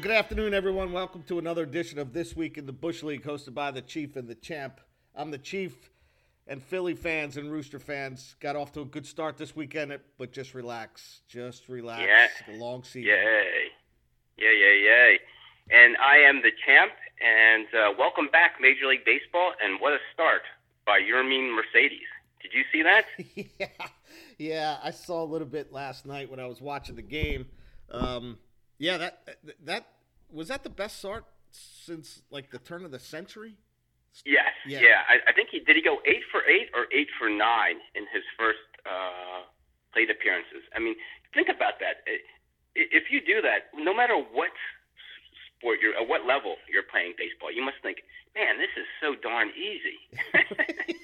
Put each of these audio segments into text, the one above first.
Well, good afternoon, everyone. Welcome to another edition of This Week in the Bush League, hosted by the Chief and the Champ. I'm the Chief, and Philly fans and Rooster fans got off to a good start this weekend, but just relax. Just relax. Yeah. Long season. Yay. Yay, yay, yay. And I am the champ, and uh, welcome back, Major League Baseball. And what a start by Yermin Mercedes. Did you see that? yeah. Yeah, I saw a little bit last night when I was watching the game. Um, yeah, that that was that the best start since like the turn of the century. Yes. Yeah. Yeah. I, I think he did. He go eight for eight or eight for nine in his first uh, plate appearances. I mean, think about that. If you do that, no matter what sport you're, at what level you're playing baseball, you must think, man, this is so darn easy.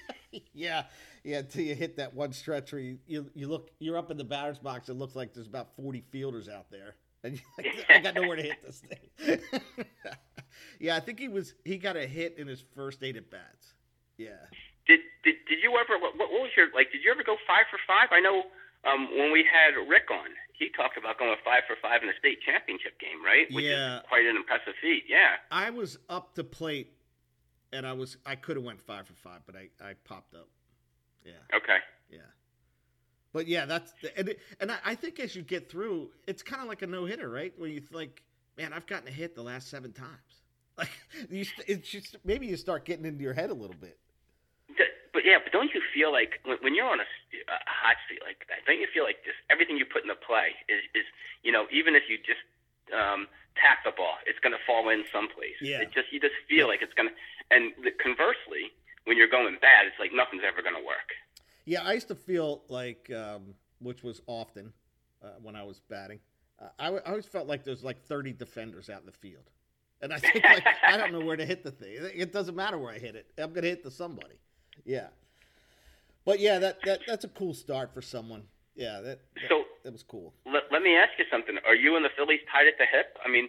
yeah, yeah. Until you hit that one stretch where you, you you look, you're up in the batter's box. It looks like there's about 40 fielders out there, and like, I got nowhere to hit this thing. yeah, I think he was he got a hit in his first eight at bats. Yeah. Did did did you ever? What, what was your like? Did you ever go five for five? I know um, when we had Rick on, he talked about going five for five in the state championship game, right? Which Yeah. is quite an impressive feat. Yeah. I was up to plate, and I was I could have went five for five, but I I popped up. Yeah. Okay. Yeah. But yeah, that's the, and it, and I, I think as you get through, it's kind of like a no hitter, right? Where you like, man, I've gotten a hit the last seven times. Like you, it's just maybe you start getting into your head a little bit. But yeah, but don't you feel like when, when you're on a hot streak like that, don't you feel like just everything you put into play is is you know even if you just um, tap the ball, it's going to fall in someplace. Yeah. It just you just feel like it's going to. And the, conversely, when you're going bad, it's like nothing's ever going to work. Yeah, I used to feel like, um, which was often uh, when I was batting, uh, I, w- I always felt like there's like 30 defenders out in the field. And I think like I don't know where to hit the thing. It doesn't matter where I hit it. I'm gonna hit to somebody. Yeah. But yeah, that, that that's a cool start for someone. Yeah, that that, So- that was cool. Let, let me ask you something. Are you and the Phillies tied at the hip? I mean,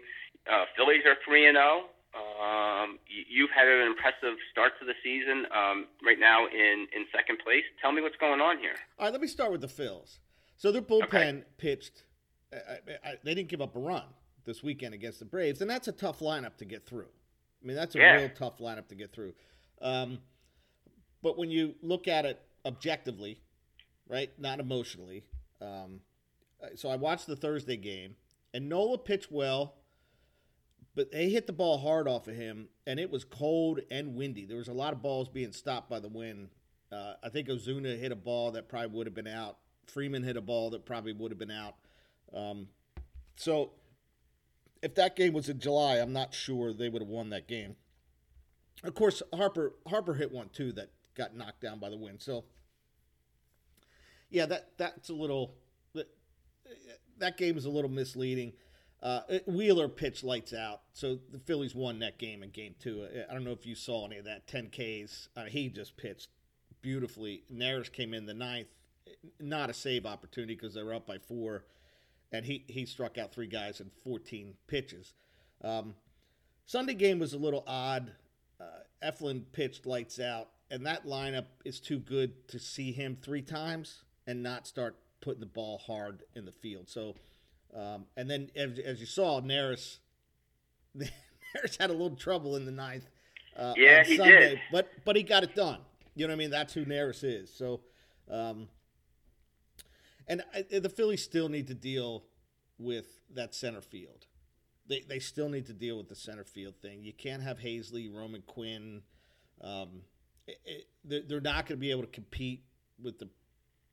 uh, Phillies are three and zero. Um, you, you've had an impressive start to the season. Um, right now in in second place. Tell me what's going on here. All right, let me start with the Phils. So their bullpen Okay. pitched. I, I, I, they didn't give up a run this weekend against the Braves, and that's a tough lineup to get through. I mean, that's a Yeah. real tough lineup to get through. Um, but when you look at it objectively, right, not emotionally. Um, uh, so I watched the Thursday game, and Nola pitched well, but they hit the ball hard off of him, and it was cold and windy. There was a lot of balls being stopped by the wind. Uh, I think Ozuna hit a ball that probably would have been out. Freeman hit a ball that probably would have been out. Um, so if that game was in July, I'm not sure they would have won that game. Of course, Harper Harper hit one too that got knocked down by the wind. So yeah, that that's a little that, that game is a little misleading. Uh, Wheeler pitched lights out, so the Phillies won that game in Game Two. I don't know if you saw any of that 10 Ks. Uh, he just pitched beautifully. Neris came in the ninth, not a save opportunity because they were up by four, and he he struck out three guys in 14 pitches. Um, Sunday game was a little odd. Uh, Eflin pitched lights out, and that lineup is too good to see him three times and not start putting the ball hard in the field. So, um, and then as, as you saw, Neris, Neris had a little trouble in the ninth. Uh, Yeah, he Sunday, did. but but he got it done. You know what I mean? That's who Neris is. So, um, and I, the Phillies still need to deal with that center field. They, they still need to deal with the center field thing. You can't have Haseley, Roman Quinn. Um, it, it, they're, they're not going to be able to compete with the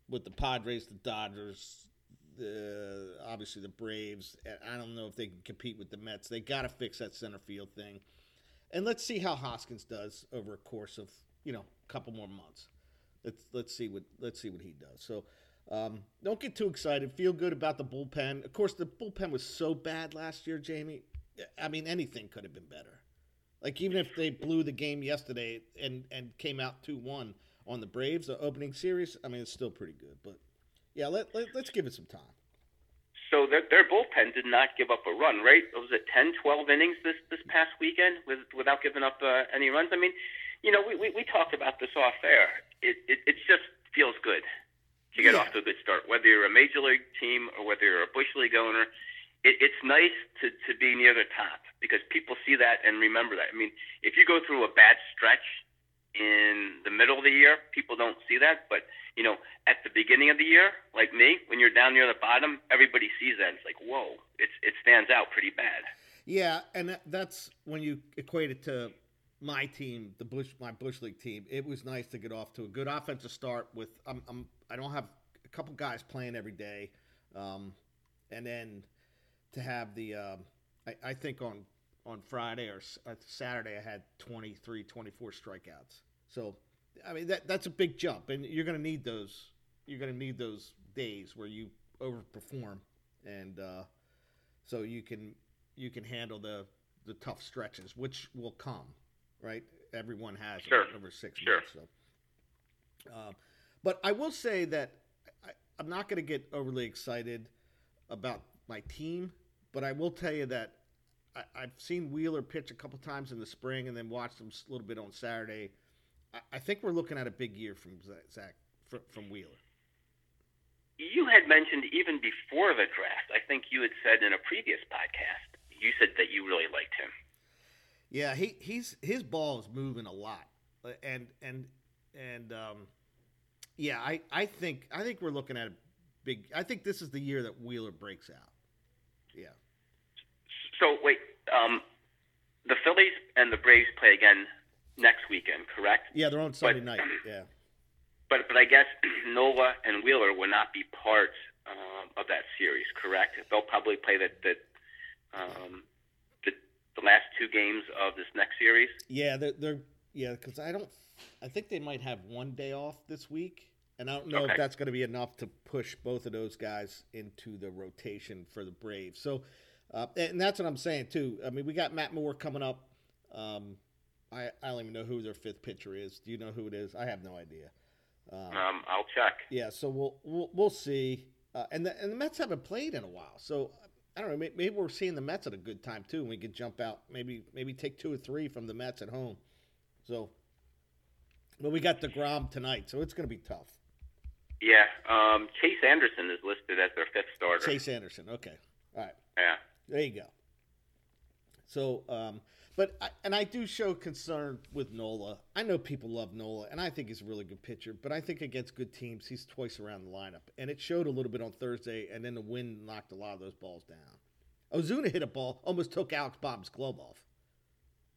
with the Padres, the Dodgers, the obviously the Braves. I don't know if they can compete with the Mets. They got to fix that center field thing, and let's see how Hoskins does over a course of you know a couple more months. Let's let's see what let's see what he does. So. Um, don't get too excited. Feel good about the bullpen. Of course, the bullpen was so bad last year, Jamie. I mean, anything could have been better. Like even if they blew the game yesterday and and came out two one on the Braves, the opening series, I mean, it's still pretty good. But yeah, let, let let's give it some time. So their, their bullpen did not give up a run, right? Was it 10, 12 innings this this past weekend with, without giving up uh, any runs? I mean, you know, we, we, we talked about this off air. It, it it just feels good to get Yeah. off to a good start, whether you're a major league team or whether you're a bush league owner. it, it's nice to, to be near the top because people see that and remember that. I mean, if you go through a bad stretch in the middle of the year, people don't see that. But, you know, at the beginning of the year, like me, when you're down near the bottom, everybody sees that. It's like, whoa, it's, it stands out pretty bad. Yeah, and that's when you equate it to my team, the Bush, my Bush League team. It was nice to get off to a good offensive start with. I'm, I'm I don't have a couple guys playing every day, um, and then to have the um, I, I, think on on Friday or uh, Saturday I had 23 24 strikeouts. So I mean that that's a big jump and you're going to need those you're going to need those days where you overperform and uh, so you can you can handle the the tough stretches which will come, right? Everyone has sure. over 6 sure. months so uh, but I will say that I, I'm not going to get overly excited about my team but I will tell you that I, have seen Wheeler pitch a couple times in the spring and then watched him a little bit on Saturday. I, I think we're looking at a big year from Zach from, from Wheeler. You had mentioned even before the draft. I think you had said in a previous podcast. You said that you really liked him. Yeah, he he's his ball is moving a lot, and and and um, yeah, I I think I think we're looking at a big. I think this is the year that Wheeler breaks out. So wait, um, the Phillies and the Braves play again next weekend, correct? Yeah, they're on Sunday but, night. Yeah. But but I guess Nola and Wheeler will not be part um, of that series, correct? They'll probably play the the, um, the the last two games of this next series. Yeah, they're, they're yeah because I don't. I think they might have one day off this week. And I don't know okay. if that's going to be enough to push both of those guys into the rotation for the Braves. So uh, and that's what I'm saying too. I mean, we got Matt Moore coming up. Um, I I don't even know who their fifth pitcher is. Do you know who it is? I have no idea. Um, um I'll check. Yeah, so we'll we'll, we'll see. Uh, and the and the Mets haven't played in a while, so I don't know. Maybe, maybe we're seeing the Mets at a good time too, and we could jump out. Maybe maybe take two or three from the Mets at home. So, but we got Degrom tonight, so it's going to be tough. Yeah, um, Chase Anderson is listed as their fifth starter. Chase Anderson, okay, all right. Yeah. There you go. So, um, but I, and I do show concern with Nola. I know people love Nola, and I think he's a really good pitcher. But I think against good teams, he's twice around the lineup, and it showed a little bit on Thursday. And then the wind knocked a lot of those balls down. Ozuna hit a ball, almost took Alec Bohm's glove off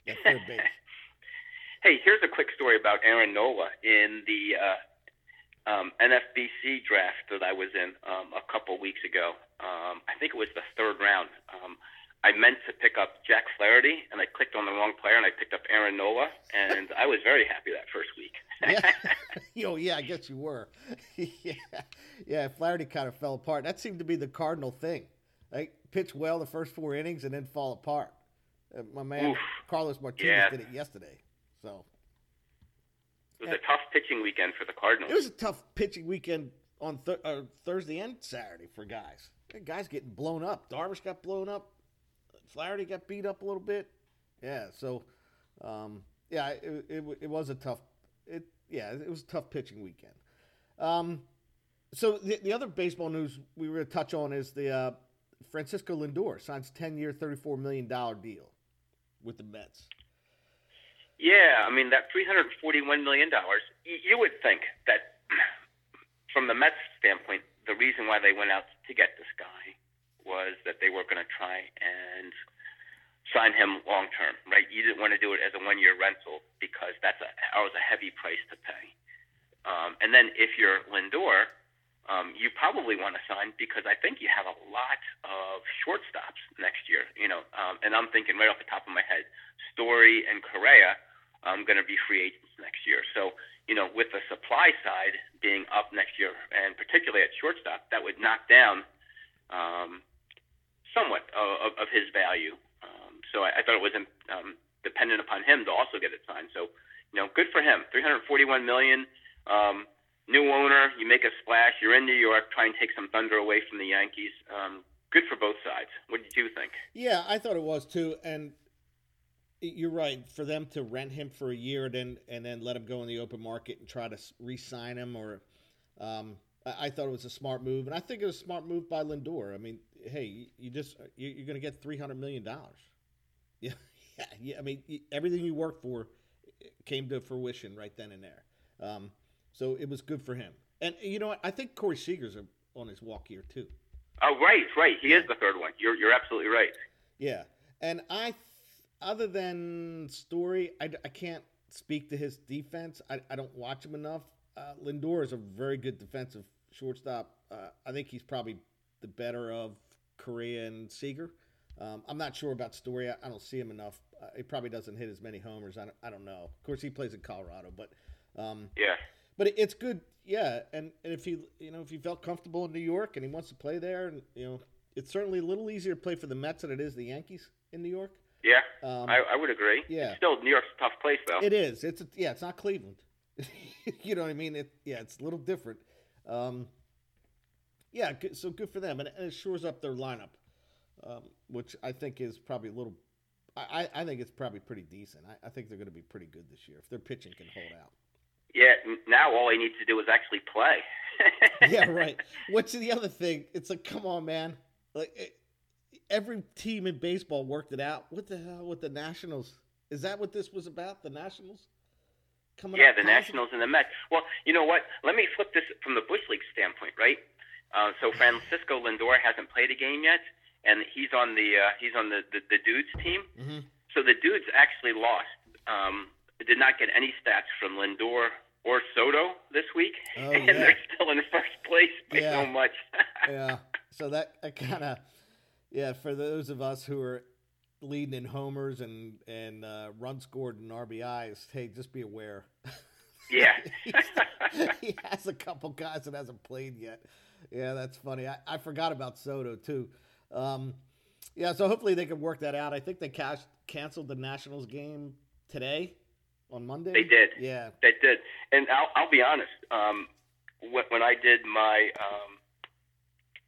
at third base. hey, here's a quick story about Aaron Nola in the uh, um, NFBC draft that I was in um, a couple weeks ago um, I think it was the third round. Um, I meant to pick up Jack Flaherty, and I clicked on the wrong player, and I picked up Aaron Nola, and I was very happy that first week. yeah, oh yeah, I guess you were. yeah, yeah. Flaherty kind of fell apart. That seemed to be the cardinal thing. Like pitch well the first four innings and then fall apart. Uh, my man Oof. Carlos Martinez yeah. did it yesterday. So it was and, a tough pitching weekend for the Cardinals. It was a tough pitching weekend on th- uh, Thursday and Saturday for guys. Guys getting blown up. Darvish got blown up. Flaherty got beat up a little bit. Yeah, so um, yeah, it, it, it, was a tough. It yeah, it was a tough pitching weekend. Um, so the, the other baseball news we were going to touch on is the uh, Francisco Lindor signs ten year, thirty four million dollar deal with the Mets. Yeah, I mean that three hundred forty one million dollars. You would think that from the Mets standpoint, the reason why they went out to get this guy was that they were going to try and sign him long term, right? You didn't want to do it as a one year rental because that's a that was a heavy price to pay. Um, and then if you're Lindor, um, you probably want to sign because I think you have a lot of shortstops next year. You know, um, and I'm thinking right off the top of my head, Story and Correa um, going to be free agents next year. So you know, with the supply side being up next year, and particularly at shortstop, that would knock down um, somewhat of, of his value. Um, so I, I thought it was um, dependent upon him to also get it signed. So, you know, good for him. 341 million. Um, new owner, you make a splash. You're in New York, try and take some thunder away from the Yankees. Um, good for both sides. What did you think? Yeah, I thought it was too, and you're right. For them to rent him for a year and then and then let him go in the open market and try to re-sign him, or um, I, I, thought it was a smart move, and I think it was a smart move by Lindor. I mean, hey, you just you're going to get three hundred million dollars. Yeah, yeah, yeah. I mean, everything you worked for came to fruition right then and there. Um, so it was good for him. And you know what? I think Corey Seager's on his walk here too. Oh, right, right. He is the third one. You're you're absolutely right. Yeah, and I, other than Story, I, I can't speak to his defense. I, I don't watch him enough. Uh, Lindor is a very good defensive shortstop. Uh, I think he's probably the better of Correa and Seager. Um, I'm not sure about Story. I, I don't see him enough. Uh, he probably doesn't hit as many homers. I don't, I don't know. Of course, he plays in Colorado, but um, yeah. But it's good, yeah. And, and if he, you know, if he felt comfortable in New York and he wants to play there, and you know, it's certainly a little easier to play for the Mets than it is the Yankees in New York. Yeah, um, I, I, would agree. Yeah, it's still New York's a tough place though. It is. It's a, yeah. It's not Cleveland. you know what I mean? It yeah. It's a little different. Um, yeah. So good for them, and, and it shores up their lineup, um, which I think is probably a little. I, I think it's probably pretty decent. I, I think they're going to be pretty good this year if their pitching can hold out. Yeah. Now all he needs to do is actually play. yeah. Right. What's the other thing? It's like, come on, man. Like. Every team in baseball worked it out. What the hell with the Nationals? Is that what this was about? The Nationals? Coming up. yeah, the? Nationals and the Mets. Well, you know what? Let me flip this from the Bush League standpoint, right? Uh, so Francisco Lindor hasn't played a game yet, and he's on the uh, he's on the, the the dudes team. Mm-hmm. So the dudes actually lost. Um, did not get any stats from Lindor or Soto this week, oh, and yeah. they're still in first place by yeah. so much. yeah. So that kind of yeah, for those of us who are leading in homers and and uh, runs scored and RBIs, hey, just be aware. Yeah, he has a couple guys that hasn't played yet. Yeah, that's funny. I, I forgot about Soto too. Um, yeah, so hopefully they can work that out. I think they cash, canceled the Nationals game today on Monday. They did. Yeah, they did. And I'll, I'll be honest. Um, when, when I did my um,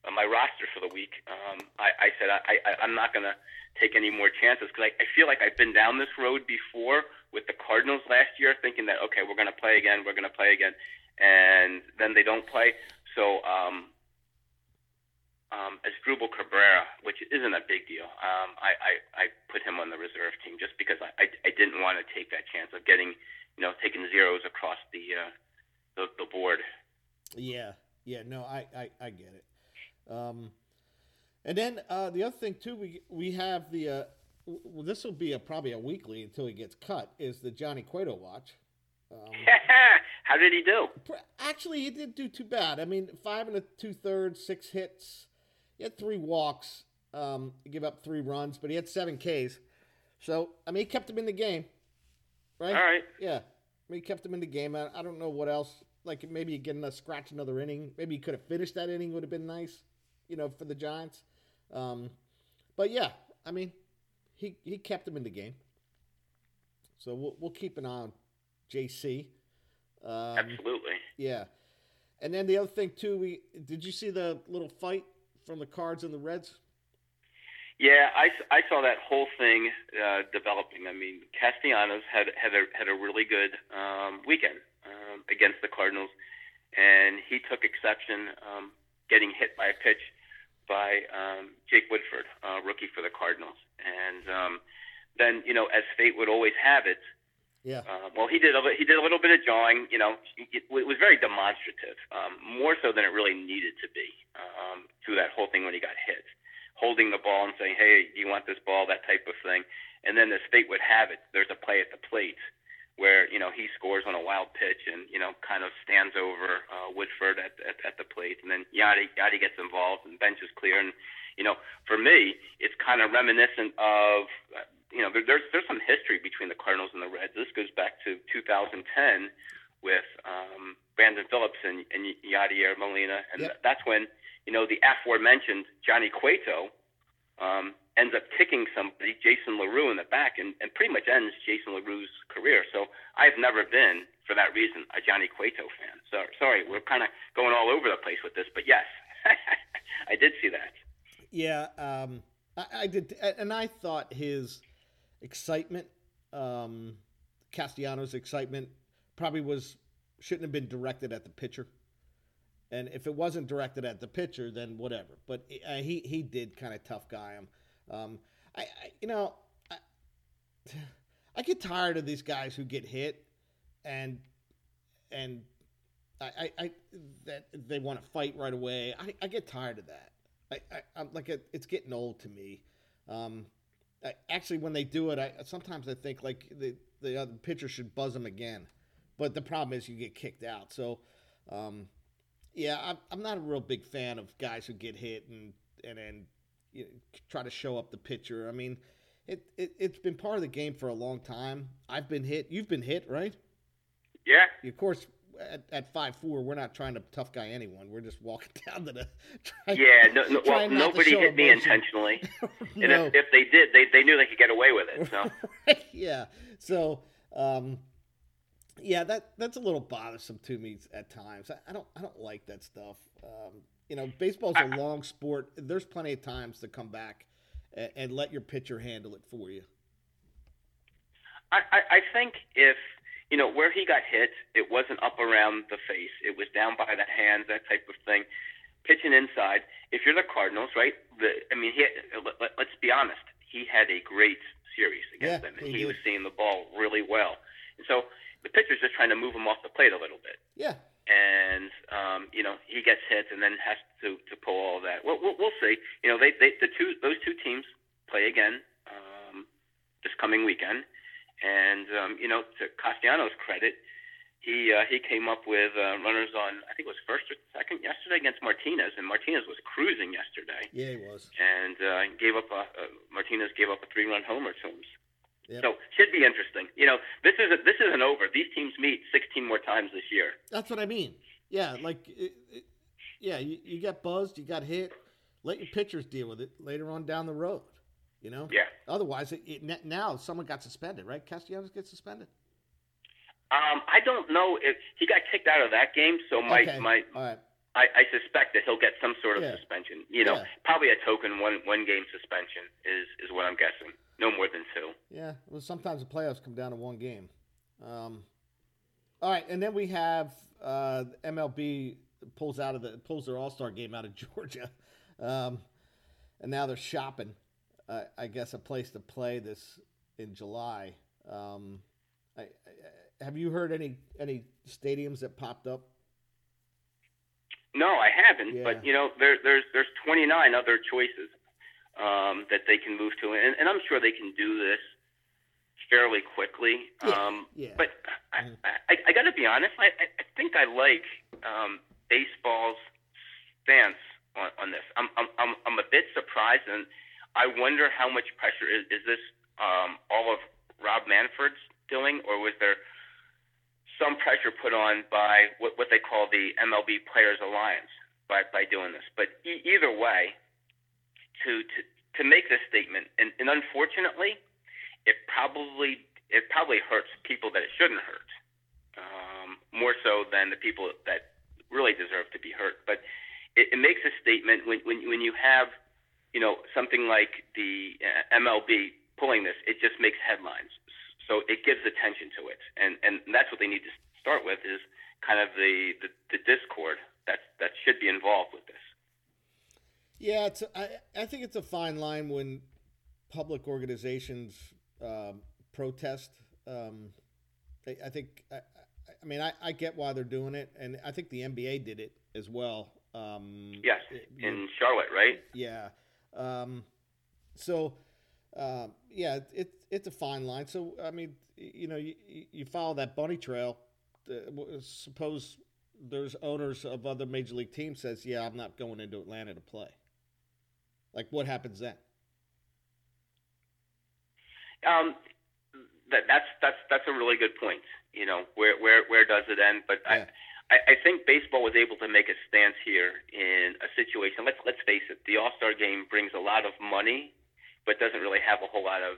uh, my roster for the week. Um, I, I said I, I, I'm not going to take any more chances because I, I feel like I've been down this road before with the Cardinals last year, thinking that okay, we're going to play again, we're going to play again, and then they don't play. So um, um, Cabrera, which isn't a big deal, um, I, I, I put him on the reserve team just because I, I, I didn't want to take that chance of getting, you know, taking zeros across the uh, the, the board. Yeah, yeah, no, I, I, I get it. Um, and then uh, the other thing too, we we have the uh, well, this will be a, probably a weekly until he gets cut. Is the Johnny Cueto watch? Um, How did he do? Actually, he didn't do too bad. I mean, five and a two thirds, six hits. He had three walks. Um, give up three runs, but he had seven Ks. So I mean, he kept him in the game, right? All right. Yeah, I mean, he kept him in the game. I, I don't know what else. Like maybe getting a scratch another inning. Maybe he could have finished that inning. Would have been nice you know, for the Giants. Um, but yeah, I mean, he he kept him in the game. So we'll we'll keep an eye on JC. Um, Absolutely. Yeah, and then the other thing too, we did you see the little fight from the Cards and the Reds? Yeah, I, I saw that whole thing uh, developing. I mean, Castellanos had had a had a really good um, weekend um, against the Cardinals, and he took exception um, getting hit by a pitch by um, Jake Woodford, uh, rookie for the Cardinals. And um, then, you know, as fate would always have it, yeah. Uh, well, he did a he did a little bit of jawing. You know, it, it was very demonstrative, um, more so than it really needed to be um, through that whole thing when he got hit, holding the ball and saying, "Hey, do you want this ball?" That type of thing. And then, as fate would have it, there's a play at the plate where you know he scores on a wild pitch and you know kind of stands over uh, Woodford at, at at the plate, and then Yadi Yadi gets involved and bench is clear. And you know, for me, it's kind of reminiscent of uh, you know there, there's there's some history between the Cardinals and the Reds. This goes back to 2010 with um, Brandon Phillips and, and Yadier Molina, and yep. that's when you know the aforementioned Johnny Cueto um, ends up kicking somebody, Jason LaRue, in the back, and, and pretty much ends Jason LaRue's career. So I've never been, for that reason, a Johnny Cueto fan. So sorry, we're kind of going all over the place with this, but yes, I did see that. Yeah, um, I, I, did, and I thought his excitement, um, Castellanos' excitement, probably was shouldn't have been directed at the pitcher. And if it wasn't directed at the pitcher, then whatever. But uh, he he did kind of tough guy him. Um, I, I you know I, I get tired of these guys who get hit and and I, I, I that they want to fight right away. I, I get tired of that. I, I am like it's getting old to me. Um, I, actually, when they do it, I sometimes I think like the the other pitcher should buzz them again, but the problem is you get kicked out. So, um, yeah, I'm, I'm not a real big fan of guys who get hit and and then you know, try to show up the pitcher. I mean, it, it it's been part of the game for a long time. I've been hit. You've been hit, right? Yeah. Of course, at, at five four, we're not trying to tough guy anyone. We're just walking down to the. Trying, yeah, no, no, well, nobody hit me intentionally, no. and if, if, they did, they they knew they could get away with it. So. yeah, so um, yeah, that that's a little bothersome to me at times. I, I don't I don't like that stuff. Um, you know, baseball's a long sport. There's plenty of times to come back and, and let your pitcher handle it for you. I, I think if you know, where he got hit, it wasn't up around the face. It was down by the hands, that type of thing. Pitching inside. If you're the Cardinals, right? The, I mean, he, let, let's be honest. He had a great series against yeah, them, and he, he was seeing the ball really well. And so the pitcher's just trying to move him off the plate a little bit. Yeah. And um, you know he gets hit and then has to to pull all that. Well, we'll, we'll see. You know they, they the two those two teams play again um, this coming weekend. And um, you know, to Castellanos' credit, he uh, he came up with uh, runners on I think it was first or second yesterday against Martinez, and Martinez was cruising yesterday. Yeah, he was. And uh, gave up a uh, Martinez gave up a three-run homer to him. Yep. So should be interesting. You know, this is this isn't over. These teams meet 16 more times this year. That's what I mean. Yeah, like it, it, yeah, you, you got buzzed, you got hit. Let your pitchers deal with it later on down the road. You know. Yeah. Otherwise, it, it, now someone got suspended, right? Castellanos gets suspended. Um, I don't know if he got kicked out of that game, so my okay. my right. I, I suspect that he'll get some sort of Yeah. suspension. You know, Yeah. probably a token one one game suspension is is what I'm guessing. No more than two. Yeah. Well, sometimes the playoffs come down to one game. Um, all right, and then we have uh, MLB pulls out of the pulls their All Star game out of Georgia, um, and now they're shopping. Uh, I guess a place to play this in July. Um, I, I, have you heard any any stadiums that popped up? No, I haven't. Yeah. But you know, there, there's there's 29 other choices um, that they can move to, and, and I'm sure they can do this fairly quickly. Yeah, Um, yeah. But I, Mhm. I, I got to be honest. I, I I think I like um, baseball's stance on, on this. I'm, I'm I'm I'm a bit surprised, and I wonder how much pressure is is this um, all of Rob Manfred's doing, or was there some pressure put on by what, what they call the MLB Players Alliance by, by doing this. But e- either way, to, to to make this statement, and, and unfortunately, it probably it probably hurts people that it shouldn't hurt, um, more so than the people that really deserve to be hurt. But it, it makes a statement when, when when you have you know something like the uh, MLB pulling this, it just makes headlines. So it gives attention to it, and and that's what they need to start with is kind of the the, the discord that that should be involved with this. Yeah, it's. I, I think it's a fine line when public organizations um, protest. Um, I, I think. I, I mean, I, I get why they're doing it, and I think the NBA did it as well. Um, Yes, it- in Charlotte, right? yeah. Um, so, um, yeah, it, it's a fine line. So, I mean, you know, you, you follow that bunny trail. Uh, suppose there's owners of other major league teams says, "Yeah, I'm not going into Atlanta to play." Like, what happens then? Um, that that's that's that's a really good point. You know, where where where does it end? But Yeah. I, I I think baseball was able to make a stance here in a situation. Let's let's face it, the All Star Game brings a lot of money, but doesn't really have a whole lot of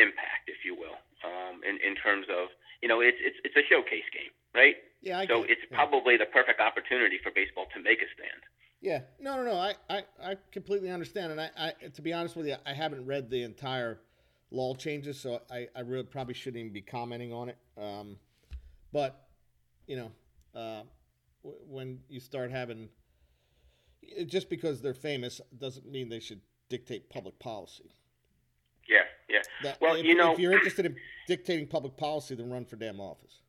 impact, if you will, um, in in terms of you know it's it's it's a showcase game, right? Yeah, I so it. it's Yeah. probably the perfect opportunity for baseball to make a stand. Yeah, no, no, no. I, I, I completely understand, and I, I, to be honest with you, I haven't read the entire law changes, so I, I really probably shouldn't even be commenting on it. Um, but you know, uh, when you start having just because they're famous doesn't mean they should dictate public policy. Yeah, yeah. That, well, if, you know, if you're interested in dictating public policy, then run for damn office.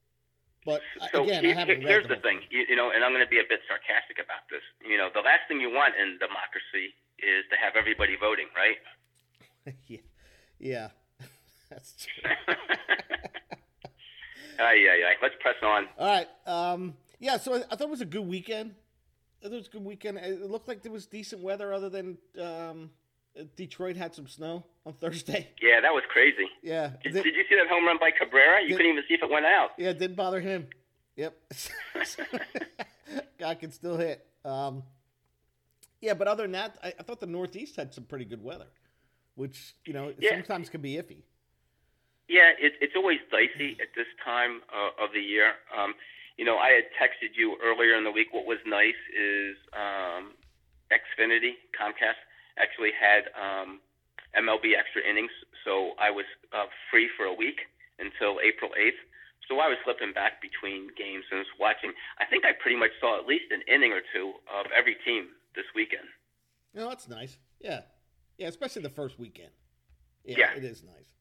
But so again, he, I haven't here's the thing, you, you know, and I'm going to be a bit sarcastic about this. You know, the last thing you want in democracy is to have everybody voting, right? yeah, yeah, that's true. uh, yeah, yeah. Let's press on. All right. Um, yeah. So I, I, thought it was a good weekend. I thought it was a good weekend. It looked like there was decent weather, other than um, Detroit had some snow on Thursday. Yeah, that was crazy. Yeah. Did, did you see that home run by Cabrera? You did, couldn't even see if it went out. Yeah, it didn't bother him. Yep. Guy can still hit. Um, yeah, but other than that, I, I, thought the Northeast had some pretty good weather, which you know yeah. sometimes can be iffy. Yeah, it, it's always dicey at this time uh, of the year. Um, you know, I had texted you earlier in the week. What was nice is um, Xfinity Comcast actually had um, MLB extra innings, so I was uh, free for a week until April 8th. So I was slipping back between games and was watching. I think I pretty much saw at least an inning or two of every team this weekend. No, that's nice. Yeah, yeah, especially the first weekend. Yeah, yeah. it is nice.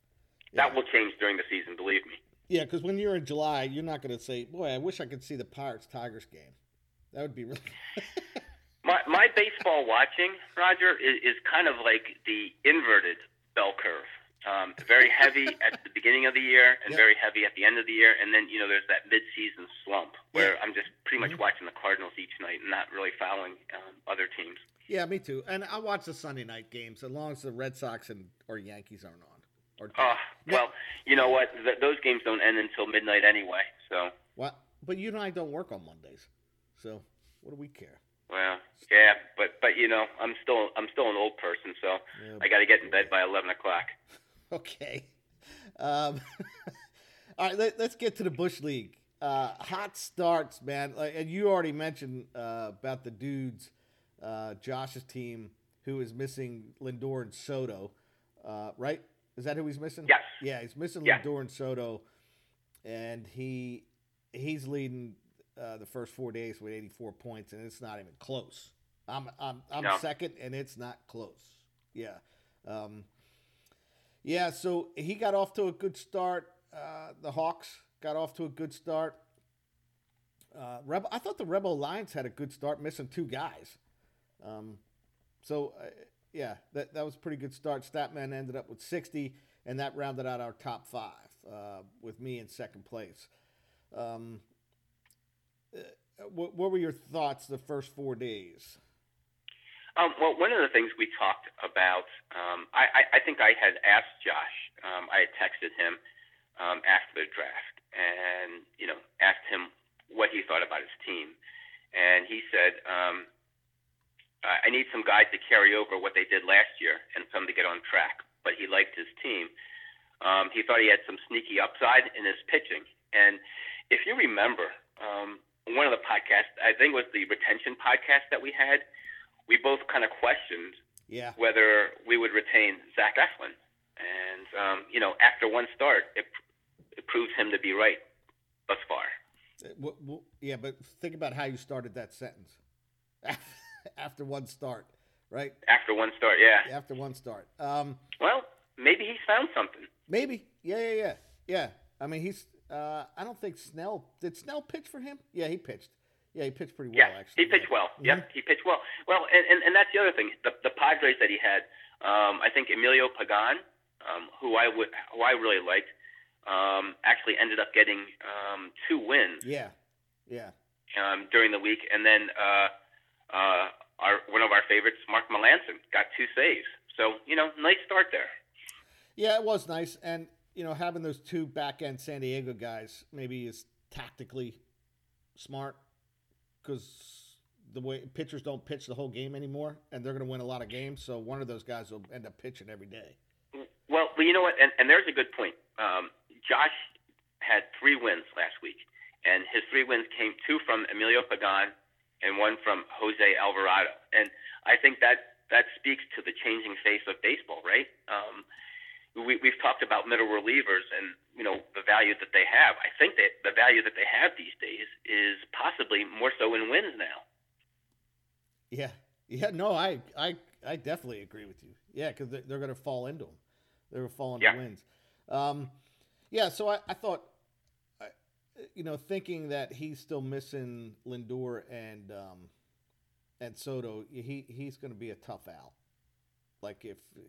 Yeah. That will change during the season, believe me. Yeah, because when you're in July, you're not going to say, "Boy, I wish I could see the Pirates Tigers game." That would be really. my my baseball watching, Roger, is, is kind of like the inverted bell curve. Um, very heavy at the beginning of the year and yep. very heavy at the end of the year, and then you know there's that mid-season slump where. I'm just pretty much mm-hmm. watching the Cardinals each night and not really following um, other teams. Yeah, me too. And I watch the Sunday night games as long as the Red Sox and or Yankees aren't on. Or uh, well, you know what? Th- those games don't end until midnight anyway. So. Well, but you and I don't work on Mondays, so what do we care? Well, yeah, but but you know, I'm still I'm still an old person, so yeah, I got to get in bed by eleven o'clock. Okay. Um, all right, let, us get to the Bush League. Uh, hot starts, man. Like, and you already mentioned uh, about the dudes, uh, Josh's team, who is missing Lindor and Soto, uh, right? Is that who he's missing? Yes. Yeah, he's missing. Lindor and Soto, and he he's leading uh, the first four days with 84 points, and it's not even close. I'm I'm I'm no. second, and it's not close. Yeah. Um, yeah, so he got off to a good start. Uh, the Hawks got off to a good start. Uh, Rebel, I thought the Rebel Lions had a good start, missing two guys. Um, so, uh, yeah, that, that was a pretty good start. Statman ended up with 60, and that rounded out our top five uh, with me in second place. Um, what, what were your thoughts the first four days? Um, well, one of the things we talked about, um, I, I, I think I had asked Josh, um, I had texted him um, after the draft and, you know, asked him what he thought about his team. And he said, um, I need some guys to carry over what they did last year and some to get on track. But he liked his team. Um, he thought he had some sneaky upside in his pitching. And if you remember, one of the podcasts, I think it was the retention podcast that we had, we both kind of questioned yeah. whether we would retain Zach Eflin. And, um, you know, after one start, it, it proves him to be right thus far. Well, well, yeah, but think about how you started that sentence. after one start, right? After one start, yeah. After one start. Um, well, maybe he's found something. Maybe. Yeah, yeah, yeah. Yeah. I mean, he's. Uh, I don't think Snell did. Snell pitch for him? Yeah, he pitched. Yeah, he pitched pretty well. Yeah, actually, he pitched yeah. well. Mm-hmm. Yeah, he pitched well. Well, and, and and that's the other thing. The the Padres that he had, um, I think Emilio Pagan, um, who I would who I really liked, um, actually ended up getting um, two wins. Yeah, yeah. Um, during the week, and then uh, uh, our one of our favorites, Mark Melancon, got two saves. So you know, nice start there. Yeah, it was nice, and you know, having those two back end San Diego guys maybe is tactically smart because the way pitchers don't pitch the whole game anymore, and they're going to win a lot of games. So one of those guys will end up pitching every day. Well, you know what? And, and there's a good point. Um, Josh had three wins last week, and his three wins came two from Emilio Pagan and one from Jose Alvarado. And I think that that speaks to the changing face of baseball, right? Um, we, we've talked about middle relievers and you know the value that they have. I think that the value that they have these days is possibly more so in wins now. Yeah, yeah, no, I, I, I definitely agree with you. Yeah, because they're, they're going to fall into them. They're going to fall into Yeah. wins. Um, yeah, so I, I thought, I, you know, thinking that he's still missing Lindor and um, and Soto, he he's going to be a tough out. Like if, uh,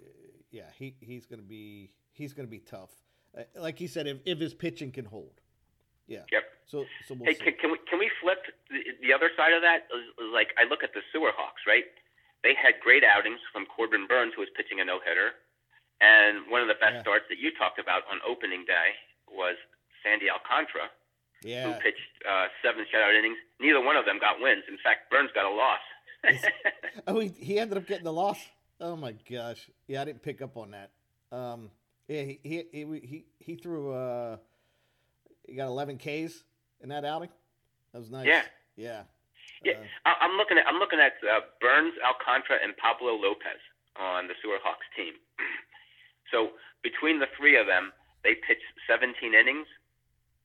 yeah, he he's going to be he's to be tough. Uh, like he said, if, if his pitching can hold, yeah. Yep. So so we'll Hey, see. can, can we can we flip the, the other side of that? Like I look at the Sewer Hawks, right? They had great outings from Corbin Burnes, who was pitching a no hitter, and one of the best Yeah. starts that you talked about on opening day was Sandy Alcantara, yeah, who pitched uh, seven shutout innings. Neither one of them got wins. In fact, Burnes got a loss. Oh, he, he ended up getting the loss. Oh my gosh! Yeah, I didn't pick up on that. Um, yeah, he he he he, he threw. Uh, he got 11 Ks in that outing. That was nice. Yeah. yeah, Yeah, Uh, I- I'm looking at I'm looking at uh, Burnes, Alcantara, and Pablo Lopez on the Sewer Hawks team. so between the three of them, they pitched 17 innings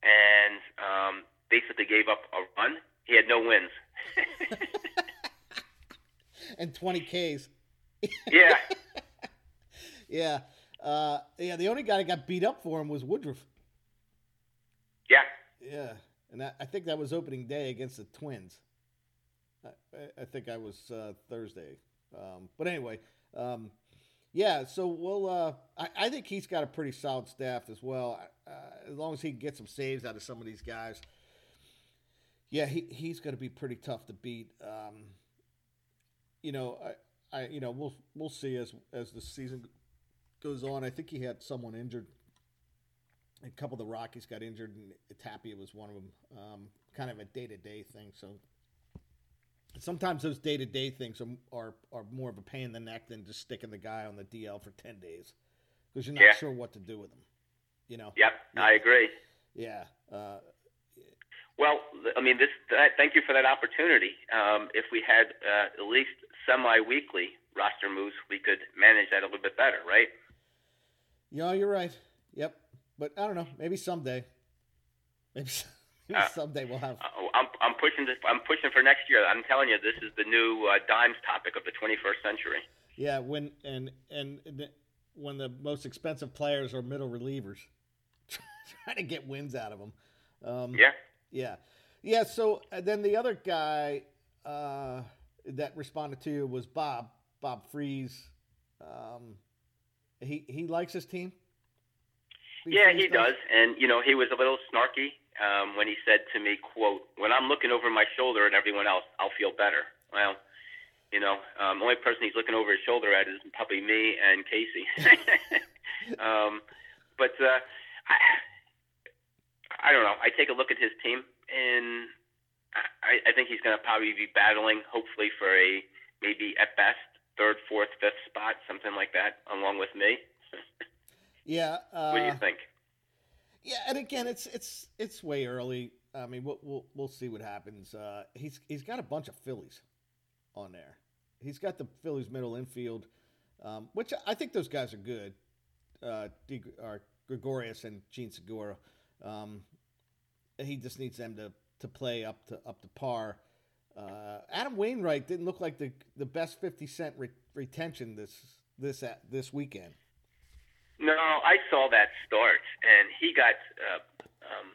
and um, basically gave up a run. He had no wins. and 20 Ks. Yeah, Yeah, uh, yeah. The only guy that got beat up for him was Woodruff. yeah, Yeah, and that, I think that was opening day against the Twins. I, I- think I was uh, Thursday, um, but anyway, um, yeah. So we'll. Uh, I, I think he's got a pretty solid staff as well. Uh, as long as he can get some saves out of some of these guys, yeah, he, he's going to be pretty tough to beat. Um, you know, I, you know, we'll we'll see as as the season goes on. I think he had someone injured a couple of the Rockies got injured, and Tapia was one of them. Um, kind of a day to day thing. So sometimes those day to day things are, are are more of a pain in the neck than just sticking the guy on the DL for ten days because you're not Yeah. sure what to do with him. You know? yep. I agree. Yeah. Uh, Well, I mean, this. That, thank you for that opportunity. Um, if we had uh, at least semi-weekly roster moves, we could manage that a little bit better, right? yeah, you're right. Yep. But I don't know. Maybe someday. Maybe, maybe Uh, someday we'll have. Uh, I'm, I'm pushing this. I'm pushing for next year. I'm telling you, this is the new uh, dimes topic of the 21st century. Yeah, when and and the- when the most expensive players are middle relievers, trying to get wins out of them. Um, Yeah. yeah, yeah. So uh, then the other guy uh, that responded to you was Bob Bob Freeze. Um, he he likes his team. Steve Yeah, he does. And you know, he was a little snarky um, when he said to me, "quote When I'm looking over my shoulder at everyone else, I'll feel better." Well, you know, um, the only person he's looking over his shoulder at is probably me and Casey. um, but uh, I, I don't know. I take a look at his team, and I, I think he's going to probably be battling, hopefully, for a maybe at best third, fourth, fifth spot, something like that, along with me. Yeah. Uh, What do you think? Yeah, and again, it's it's it's way early. I mean, we'll we'll, we'll see what happens. Uh, he's he's got a bunch of Phillies on there. He's got the Phillies middle infield, um, which I think those guys are good. Uh, De, or Gregorius and Jean Segura. Um, he just needs them to, to play up to up to par. Uh, Adam Wainwright didn't look like the the best fifty cent re- retention this this at this weekend. No, I saw that start, and he got uh, um,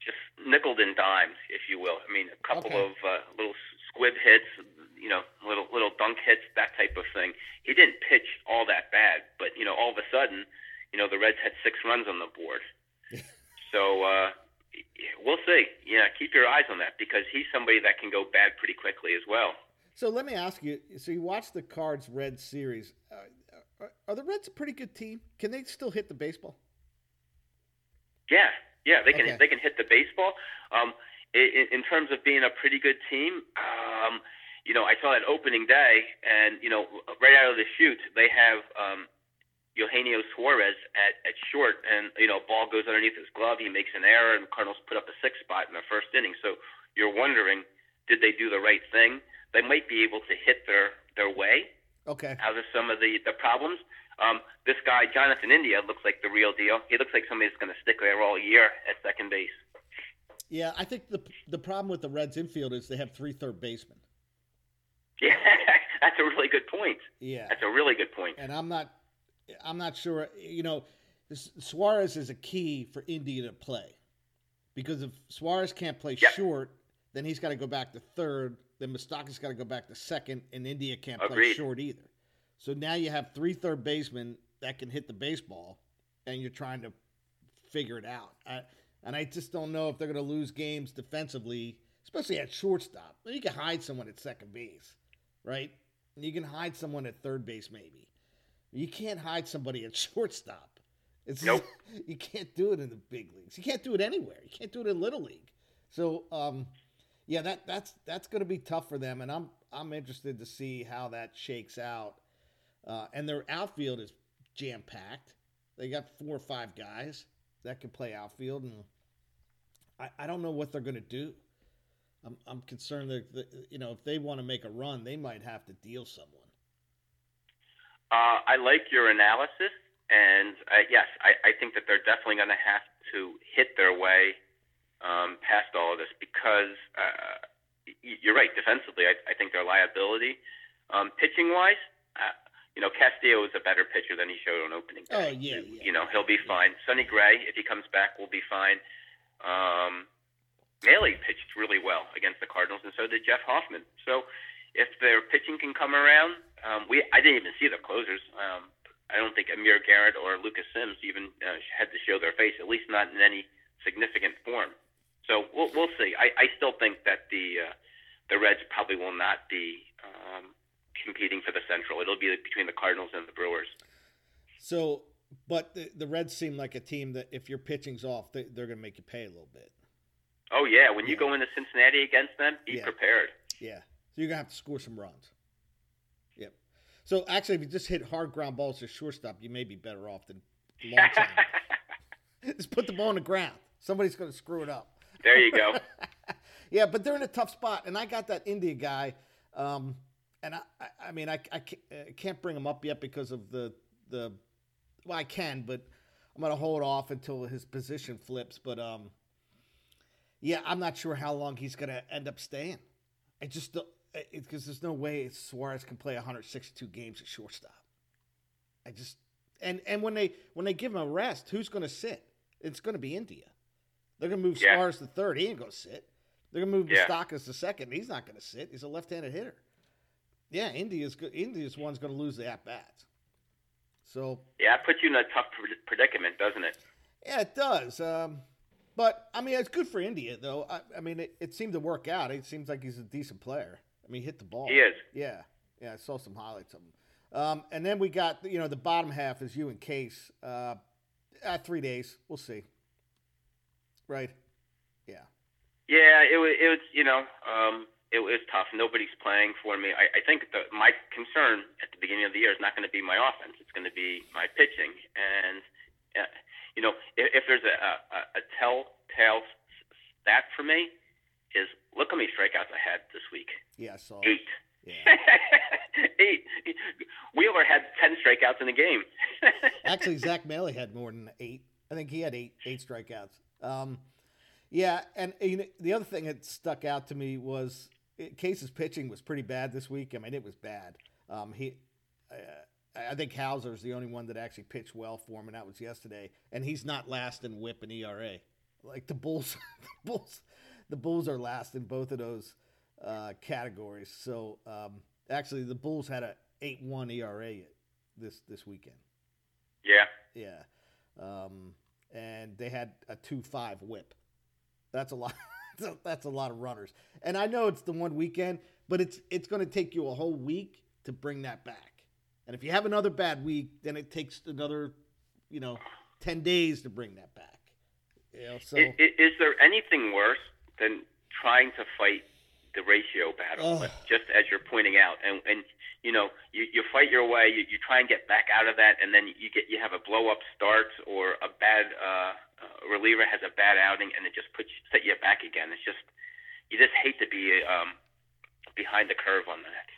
just nickled and dimed, if you will. I mean, a couple Okay. of uh, little squib hits, you know, little little dunk hits, that type of thing. He didn't pitch all that bad, but you know, all of a sudden, you know, the Reds had six runs on the board. so uh, we'll see. Yeah, keep your eyes on that because he's somebody that can go bad pretty quickly as well. So let me ask you. So you watch the Cards Red series. Uh, are, are the Reds a pretty good team? Can they still hit the baseball? Yeah, yeah, they can Okay. they can hit the baseball. Um, in, in terms of being a pretty good team, um, you know, I saw that opening day, and you know, right out of the chute, they have um, Eugenio Suarez at at short, and you know, ball goes underneath his glove. He makes an error, and Cardinals put up a six spot in the first inning. So you're wondering, did they do the right thing? They might be able to hit their their way Okay. out of some of the, the problems. Um, this guy, Jonathan India, looks like the real deal. He looks like somebody that's going to stick there all year at second base. Yeah, I think the the problem with the Reds infield is they have three third basemen. Yeah, that's a really good point. Yeah, that's a really good point. And I'm not, I'm not sure. You know, Suarez is a key for India to play, because if Suarez can't play short, then he's got to go back to third. Then Moustakas got to go back to second, and India can't Agreed. play short either. So now you have three third basemen that can hit the baseball, and you're trying to figure it out. I, and I just don't know if they're going to lose games defensively, especially at shortstop. You can hide someone at second base, right? You can hide someone at third base, maybe. You can't hide somebody at shortstop. It's nope. you can't do it in the big leagues. You can't do it anywhere. You can't do it in little league. So, um, yeah, that that's that's going to be tough for them, and I'm I'm interested to see how that shakes out. Uh, and their outfield is jam packed. They got four or five guys that can play outfield, and I, I don't know what they're going to do. I'm, I'm concerned that, that, you know if they want to make a run, they might have to deal someone. Uh, I like your analysis, and uh, yes, I, I think that they're definitely going to have to hit their way um, past all of this because uh, you're right. Defensively, I, I think they're liability. Um, pitching wise, uh, you know, Castillo is a better pitcher than he showed on opening day. Oh yeah, yeah. You know, he'll be fine. Sonny Gray, if he comes back, will be fine. Um, Mahle pitched really well against the Cardinals, and so did Jeff Hoffman. So, if their pitching can come around, um, we I didn't even see the closers. Um, I don't think Amir Garrett or Lucas Sims even uh, had to show their face, at least not in any significant form. So we'll we'll see. I, I still think that the uh, the Reds probably will not be um, competing for the Central. It'll be between the Cardinals and the Brewers. So, but the, the Reds seem like a team that if your pitching's off, they, are going to make you pay a little bit. Oh yeah, when you go into Cincinnati against them, be yeah. prepared. Yeah, so you're gonna have to score some runs. Yep. So actually, if you just hit hard ground balls to shortstop, you may be better off than long time. just put the ball on the ground. Somebody's gonna screw it up. There you go. yeah, but they're in a tough spot, and I got that India guy. Um, and I, I, I mean, I, I can't bring him up yet because of the the. Well, I can, but I'm gonna hold off until his position flips. But um, yeah, I'm not sure how long he's gonna end up staying. I just because there's no way Suarez can play 162 games at shortstop. I just and and when they when they give him a rest, who's going to sit? It's going to be India. They're going to move yeah. Suarez to third. He ain't going to sit. They're going to move yeah. Moustakas to second. He's not going to sit. He's a left-handed hitter. Yeah, India's India's one's going to lose the at bats. So yeah, it puts you in a tough predicament, doesn't it? Yeah, it does. Um, but I mean, it's good for India, though. I, I mean, it, it, seemed to work out. It seems like he's a decent player. I mean, he hit the ball. He is. Yeah, yeah. I saw some highlights of him. Um, and then we got you know the bottom half is you and Case. Uh, at three days, we'll see. Right. Yeah. Yeah, it was. It was. You know. Um, it was tough. Nobody's playing for me. I, I think the, my concern at the beginning of the year is not going to be my offense. It's going to be my pitching. And uh, you know, if, if there's a, a, a telltale stat for me, is look how many strikeouts I had this week. Yeah, I saw eight. Yeah. eight. Wheeler had ten strikeouts in the game. Actually, Zach Mahle had more than eight. I think he had eight eight strikeouts. Um, yeah, and you know, the other thing that stuck out to me was Case's pitching was pretty bad this week. I mean, it was bad. Um, he, uh, I think Houser's the only one that actually pitched well for him, and that was yesterday. And he's not last in WHIP and ERA. Like the Bulls, the Bulls, the Bulls are last in both of those uh, categories. So um, actually, the Bulls had a eight one ERA this this weekend. Yeah. Yeah. Um, and they had a two five WHIP. That's a lot. that's a lot of runners. And I know it's the one weekend, but it's it's going to take you a whole week to bring that back. And if you have another bad week, then it takes another, you know, ten days to bring that back. You know, so is, is there anything worse than trying to fight the ratio battle? Oh. Just as you're pointing out, and and you know, you, you fight your way, you, you try and get back out of that, and then you get you have a blow up start or a bad uh, uh, reliever has a bad outing, and it just puts set you back again. It's just you just hate to be um, behind the curve on that.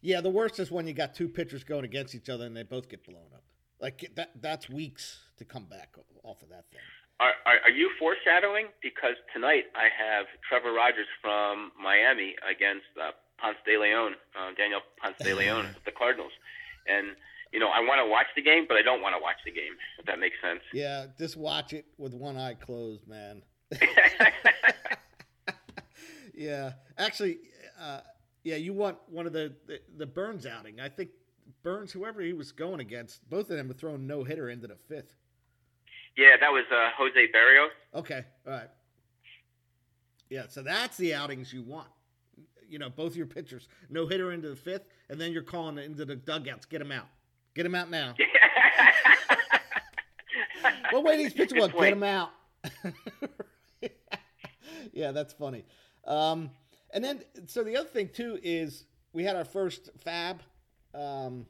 Yeah, the worst is when you got two pitchers going against each other and they both get blown up. Like that that's weeks to come back off of that thing. Are, are, are you foreshadowing? Because tonight I have Trevor Rogers from Miami against uh, Ponce de Leon, uh, Daniel Ponce de Leon, the Cardinals, and you know I want to watch the game, but I don't want to watch the game. If that makes sense. Yeah, just watch it with one eye closed, man. yeah, actually, uh, yeah, you want one of the, the the Burnes outing. I think Burnes, whoever he was going against, both of them were throwing no hitter into the fifth. Yeah, that was uh, Jose Berrios. Okay, all right. Yeah, so that's the outings you want. You know, both your pitchers, no hitter into the fifth, and then you're calling into the dugouts. Get him out. Get him out now. what way these pitching well. Get him out. yeah, that's funny. Um, and then, so the other thing too is we had our first Fab um,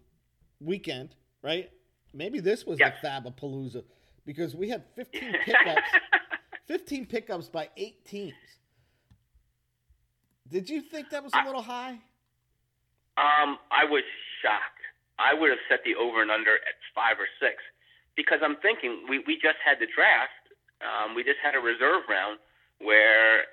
weekend, right? Maybe this was Yeah. a Fabapalooza because we had 15 pickups, 15 pickups by eight teams. Did you think that was a little high? Um, I was shocked. I would have set the over and under at five or six because I'm thinking we, we just had the draft. Um, we just had a reserve round where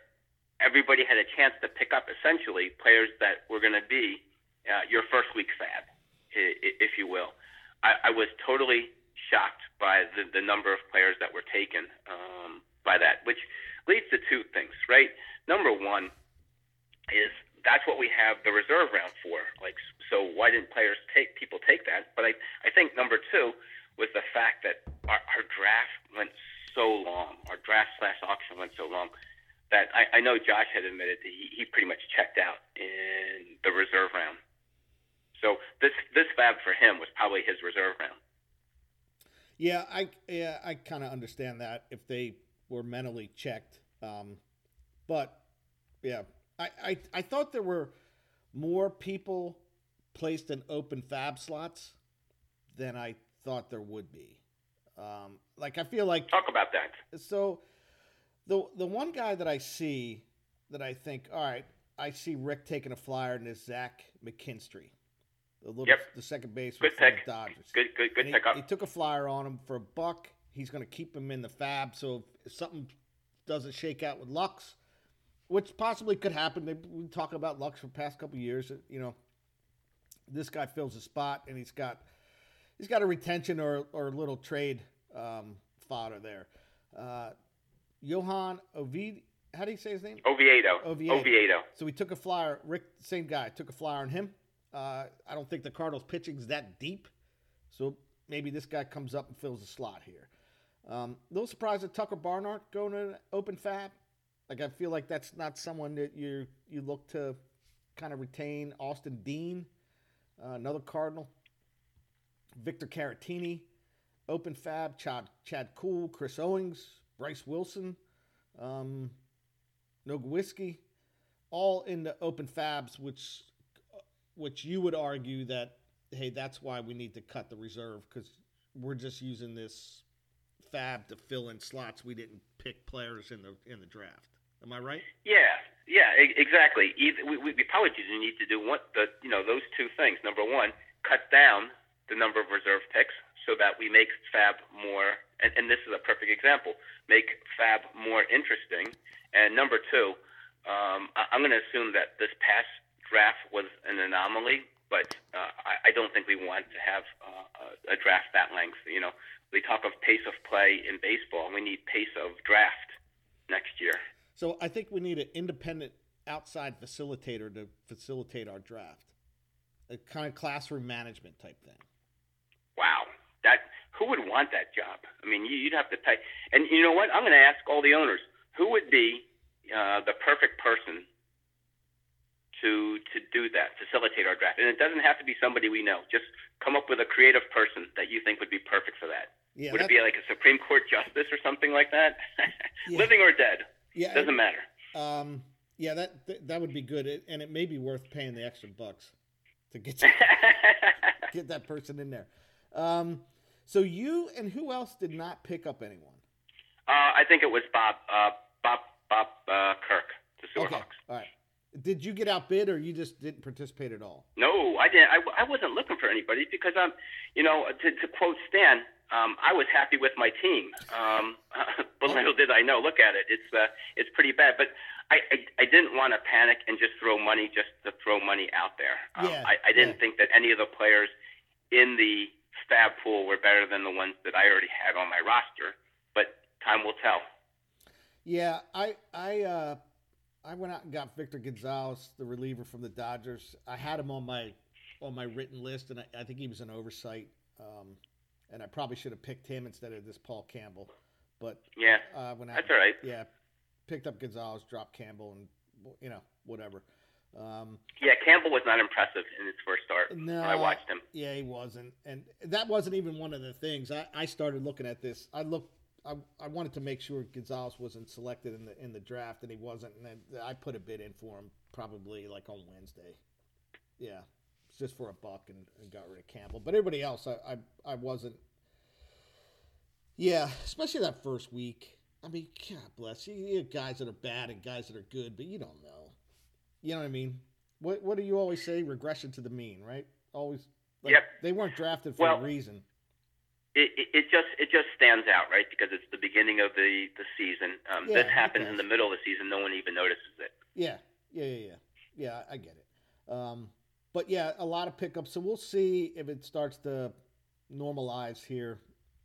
everybody had a chance to pick up essentially players that were going to be uh, your first week fab, if you will. I, I was totally shocked by the, the number of players that were taken um, by that, which leads to two things, right? Number one is that's what we have the reserve round for. Like, so why didn't players take people take that? But I, I think number two was the fact that our, our draft went so long, our draft slash auction went so long that I, I know Josh had admitted that he, he pretty much checked out in the reserve round. So this this fab for him was probably his reserve round. Yeah, I yeah I kind of understand that if they were mentally checked, um, but yeah, I, I I thought there were more people placed in open fab slots than I thought there would be. Um, like I feel like Talk about that. so the the one guy that I see that I think, all right, I see Rick taking a flyer and this Zach McKinstry, the little Yep. the second baseman Good for the. Dodgers. Good good good he, pickup. he took a flyer on him for a buck. He's going to keep him in the fab. So if something doesn't shake out with Lux, which possibly could happen, they, we talking about Lux for the past couple of years. You know, this guy fills a spot, and he's got he's got a retention or or a little trade um, fodder there. Uh, Johan Ovid, how do you say his name? Oviedo. Oviedo. Oviedo. So we took a flyer. Rick, same guy, took a flyer on him. Uh, I don't think the Cardinals' pitching's that deep, so maybe this guy comes up and fills the slot here. Um, little surprised that Tucker Barnhart going to open fab. Like I feel like that's not someone that you you look to kind of retain. Austin Dean, uh, another Cardinal. Victor Caratini, open fab. Chad Chad Kuhl, Chris Owings, Bryce Wilson, um, Nogowski all in the open fabs, which which you would argue that hey, that's why we need to cut the reserve because we're just using this fab to fill in slots. We didn't pick players in the in the draft. Am I right? Yeah, yeah, exactly. We, we probably need to do one, the you know those two things. Number one, cut down the number of reserve picks so that we make Fab more, and, and this is a perfect example, make Fab more interesting. And number two, um, I'm going to assume that this past draft was an anomaly, but uh, I, I don't think we want to have uh, a, draft that length. You know, we talk of pace of play in baseball, and we need pace of draft next year. So I think we need an independent outside facilitator to facilitate our draft, a kind of classroom management type thing. Wow, that who would want that job? I mean, you- you'd have to pay. And you know what? I'm going to ask all the owners who would be uh, the perfect person to to do that, facilitate our draft. And it doesn't have to be somebody we know. Just come up with a creative person that you think would be perfect for that. Yeah, would it be like a Supreme Court justice or something like that? Yeah. Living or dead, yeah, doesn't matter. Um, yeah, that, that that would be good, It- and it may be worth paying the extra bucks to get get that person in there. Um, so you and who else did not pick up anyone? uh, I think it was Bob uh, Bob Bob uh, Kirk, the Seahawks. all right. Did you get outbid, or you just didn't participate at all? No, I didn't. I, I wasn't looking for anybody because I'm, you know, to, to quote Stan, um, I was happy with my team. Um, but little did I know. Look at it. It's uh, it's pretty bad. But I, I, I didn't want to panic and just throw money just to throw money out there. Um, Yeah, I, I didn't yeah. think that any of the players in the stab pool were better than the ones that I already had on my roster. But time will tell. Yeah, I I uh, I went out and got Victor Gonzalez, the reliever from the Dodgers. I had him on my on my written list, and I, I think he was an oversight. Um, and I probably should have picked him instead of this Paul Campbell. But Yeah, uh, when I that's all right. yeah picked up Gonzalez, dropped Campbell, and you know whatever. Um, Yeah, Campbell was not impressive in his first start no, I watched him. Yeah, he wasn't, and that wasn't even one of the things. I, I started looking at this. I looked. I, I wanted to make sure Gonzalez wasn't selected in the in the draft, and he wasn't. And then I put a bid in for him probably like on Wednesday. Yeah, it's just for a buck, and, and got rid of Campbell. But everybody else, I I, I wasn't. Yeah, especially that first week. I mean, God bless you. You have guys that are bad and guys that are good, but you don't know. You know what I mean? What What do you always say? Regression to the mean, right? Always. Like, Yep. They weren't drafted for Well- a reason. It, it, it just it just stands out, right? Because it's the beginning of the the season. Um, Yeah, this happens in the middle of the season. No one even notices it. Yeah, yeah, yeah, yeah. Yeah, I get it. Um, but yeah, a lot of pickups. So we'll see if it starts to normalize here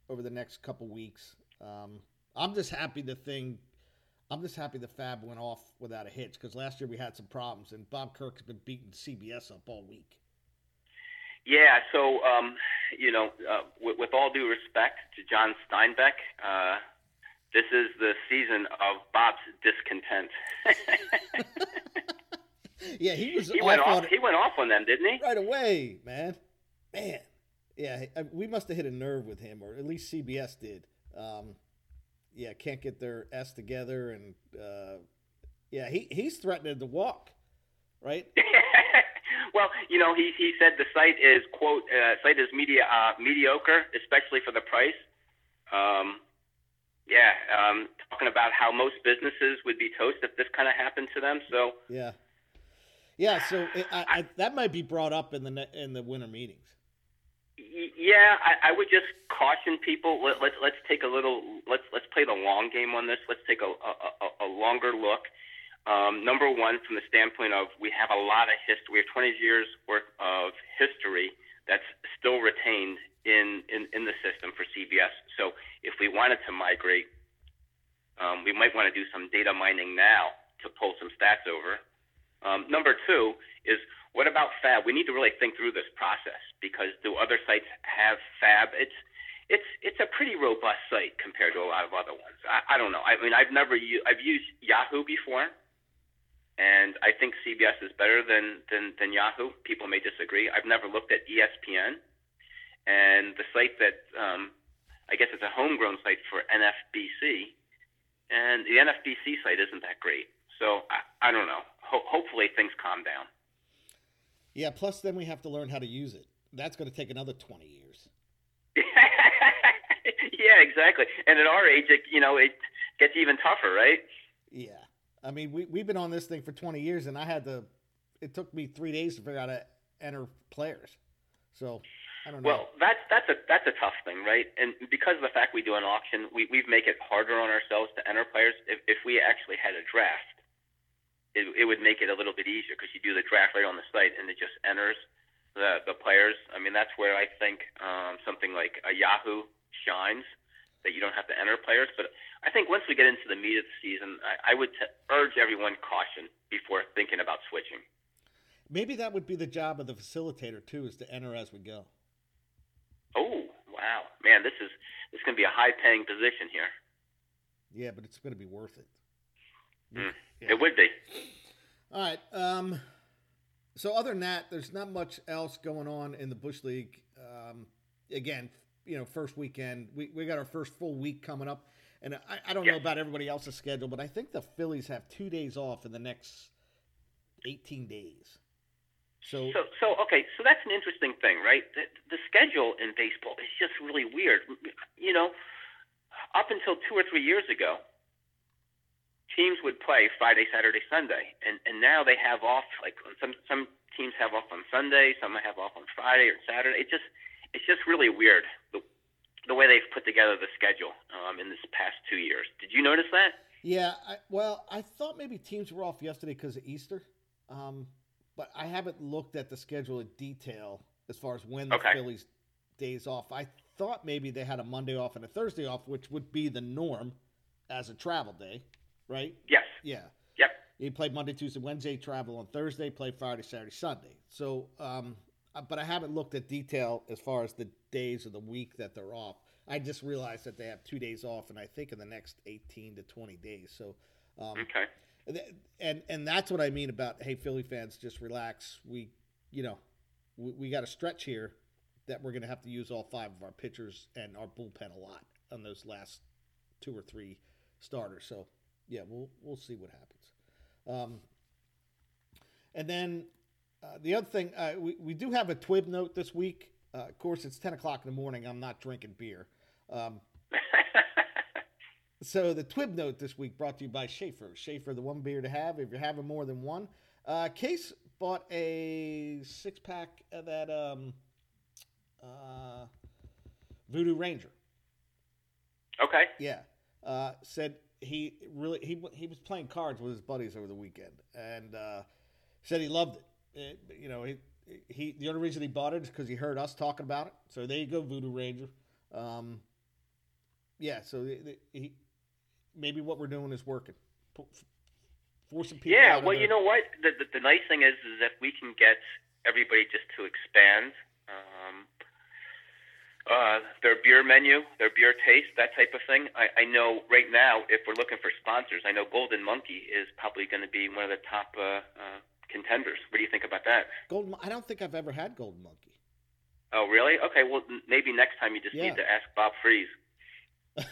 over the next couple weeks. Um, I'm just happy the thing. I'm just happy the Fab went off without a hitch because last year we had some problems, and Bob Kirk's been beating CBS up all week. Yeah. So um, you know, uh, with, with all due respect to John Steinbeck, uh, this is the season of Bob's discontent. Yeah, he was he off went off. He went off on them, didn't he? right away, man. Man, yeah, I- we must have hit a nerve with him, or at least CBS did. Um, yeah, can't get their s together, and uh, yeah, he he's threatening to walk, right? well, you know, he he said the site is quote uh, site is media uh, mediocre, especially for the price. Um, yeah, um, talking about how most businesses would be toast if this kind of happened to them. So Yeah, yeah. So it, I, I, that might be brought up in the in the winter meetings. yeah, I, I would just caution people. Let, let's let's take a little let's let's play the long game on this. Let's take a a, a, a longer look. Um, number one, from the standpoint of we have a lot of history. We have 20 years worth of history that's still retained in, in, in the system for CBS. So if we wanted to migrate, um, we might want to do some data mining now to pull some stats over. Um, number two is what about Fab? We need to really think through this process because do other sites have Fab? It's it's it's a pretty robust site compared to a lot of other ones. I, I don't know. I mean, I've never u- I've used Yahoo before, and I think CBS is better than than than Yahoo. People may disagree. I've never looked at ESPN, and the site that um, I guess it's a homegrown site for NFBC, and the NFBC site isn't that great. So I, I don't know. Ho- hopefully things calm down. Yeah. Plus, then we have to learn how to use it. That's going to take another twenty years. yeah, exactly. And at our age, it, you know, it gets even tougher, right? Yeah. I mean, we we've been on this thing for twenty years, and I had to. It took me three days to figure out how to enter players. So I don't know. Well, that's that's a that's a tough thing, right? And because of the fact we do an auction, we we make it harder on ourselves to enter players. If if we actually had a draft, it it would make it a little bit easier because you do the draft right on the site and it just enters the the players. I mean, that's where I think um, something like a Yahoo shines that you don't have to enter players. But I think once we get into the meat of the season, I, I would t- urge everyone caution before thinking about switching. Maybe that would be the job of the facilitator too, is to enter as we go. Oh wow, man, this is this is going to be a high paying position here. Yeah, but it's going to be worth it. Mm, Yeah. It would be. All right. Um, so other than that, there's not much else going on in the Bush League. Um, again, you know, first weekend, we, we got our first full week coming up. And I, I don't know about everybody else's schedule, but I think the Phillies have two days off in the next 18 days. So, So, so okay, so that's an interesting thing, right? The, the schedule in baseball is just really weird. You know, up until two or three years ago, teams would play Friday, Saturday, Sunday, and and now they have off. Like some some teams have off on Sunday, some have off on Friday or Saturday. It just it's just really weird the the way they've put together the schedule um, in this past two years. Did you notice that? Yeah, I, well, I thought maybe teams were off yesterday because of Easter, um, but I haven't looked at the schedule in detail as far as when the Okay. Phillies days off. I thought maybe they had a Monday off and a Thursday off, which would be the norm as a travel day, right? Yes. Yeah. Yep. You play Monday, Tuesday, Wednesday, travel on Thursday, play Friday, Saturday, Sunday. So, um, but I haven't looked at detail as far as the days of the week that they're off. I just realized that they have two days off, and I think in the next 18 to 20 days. So, um, Okay. and and that's what I mean about hey, Philly fans, just relax. We, you know, we, we got a stretch here that we're going to have to use all five of our pitchers and our bullpen a lot on those last two or three starters. So, yeah, we'll we'll see what happens. Um, and then uh, the other thing, uh, we, we do have a Twib note this week. Uh, of course, it's 10 o'clock in the morning. I'm not drinking beer. Um, so the Twib note this week brought to you by Schaefer. Schaefer, the one beer to have if you're having more than one. Uh, Case bought a six pack of that um, uh, Voodoo Ranger. okay. Yeah. Uh, said he really he he was playing cards with his buddies over the weekend and uh, said he loved it. It- you know, he he the only reason he bought it is because he heard us talking about it. So there you go, Voodoo Ranger. Um, yeah. So the, the, he maybe what we're doing is working. Forcing people. Yeah, well, you know what? The, the the nice thing is, is that we can get everybody just to expand um, uh, their beer menu, their beer taste, that type of thing. I, I know right now, if we're looking for sponsors, I know Golden Monkey is probably going to be one of the top uh, uh, contenders. What do you think about that? Golden. I don't think I've ever had Golden Monkey. Oh, really? Okay, well, maybe next time you just Yeah. need to ask Bob Freeze.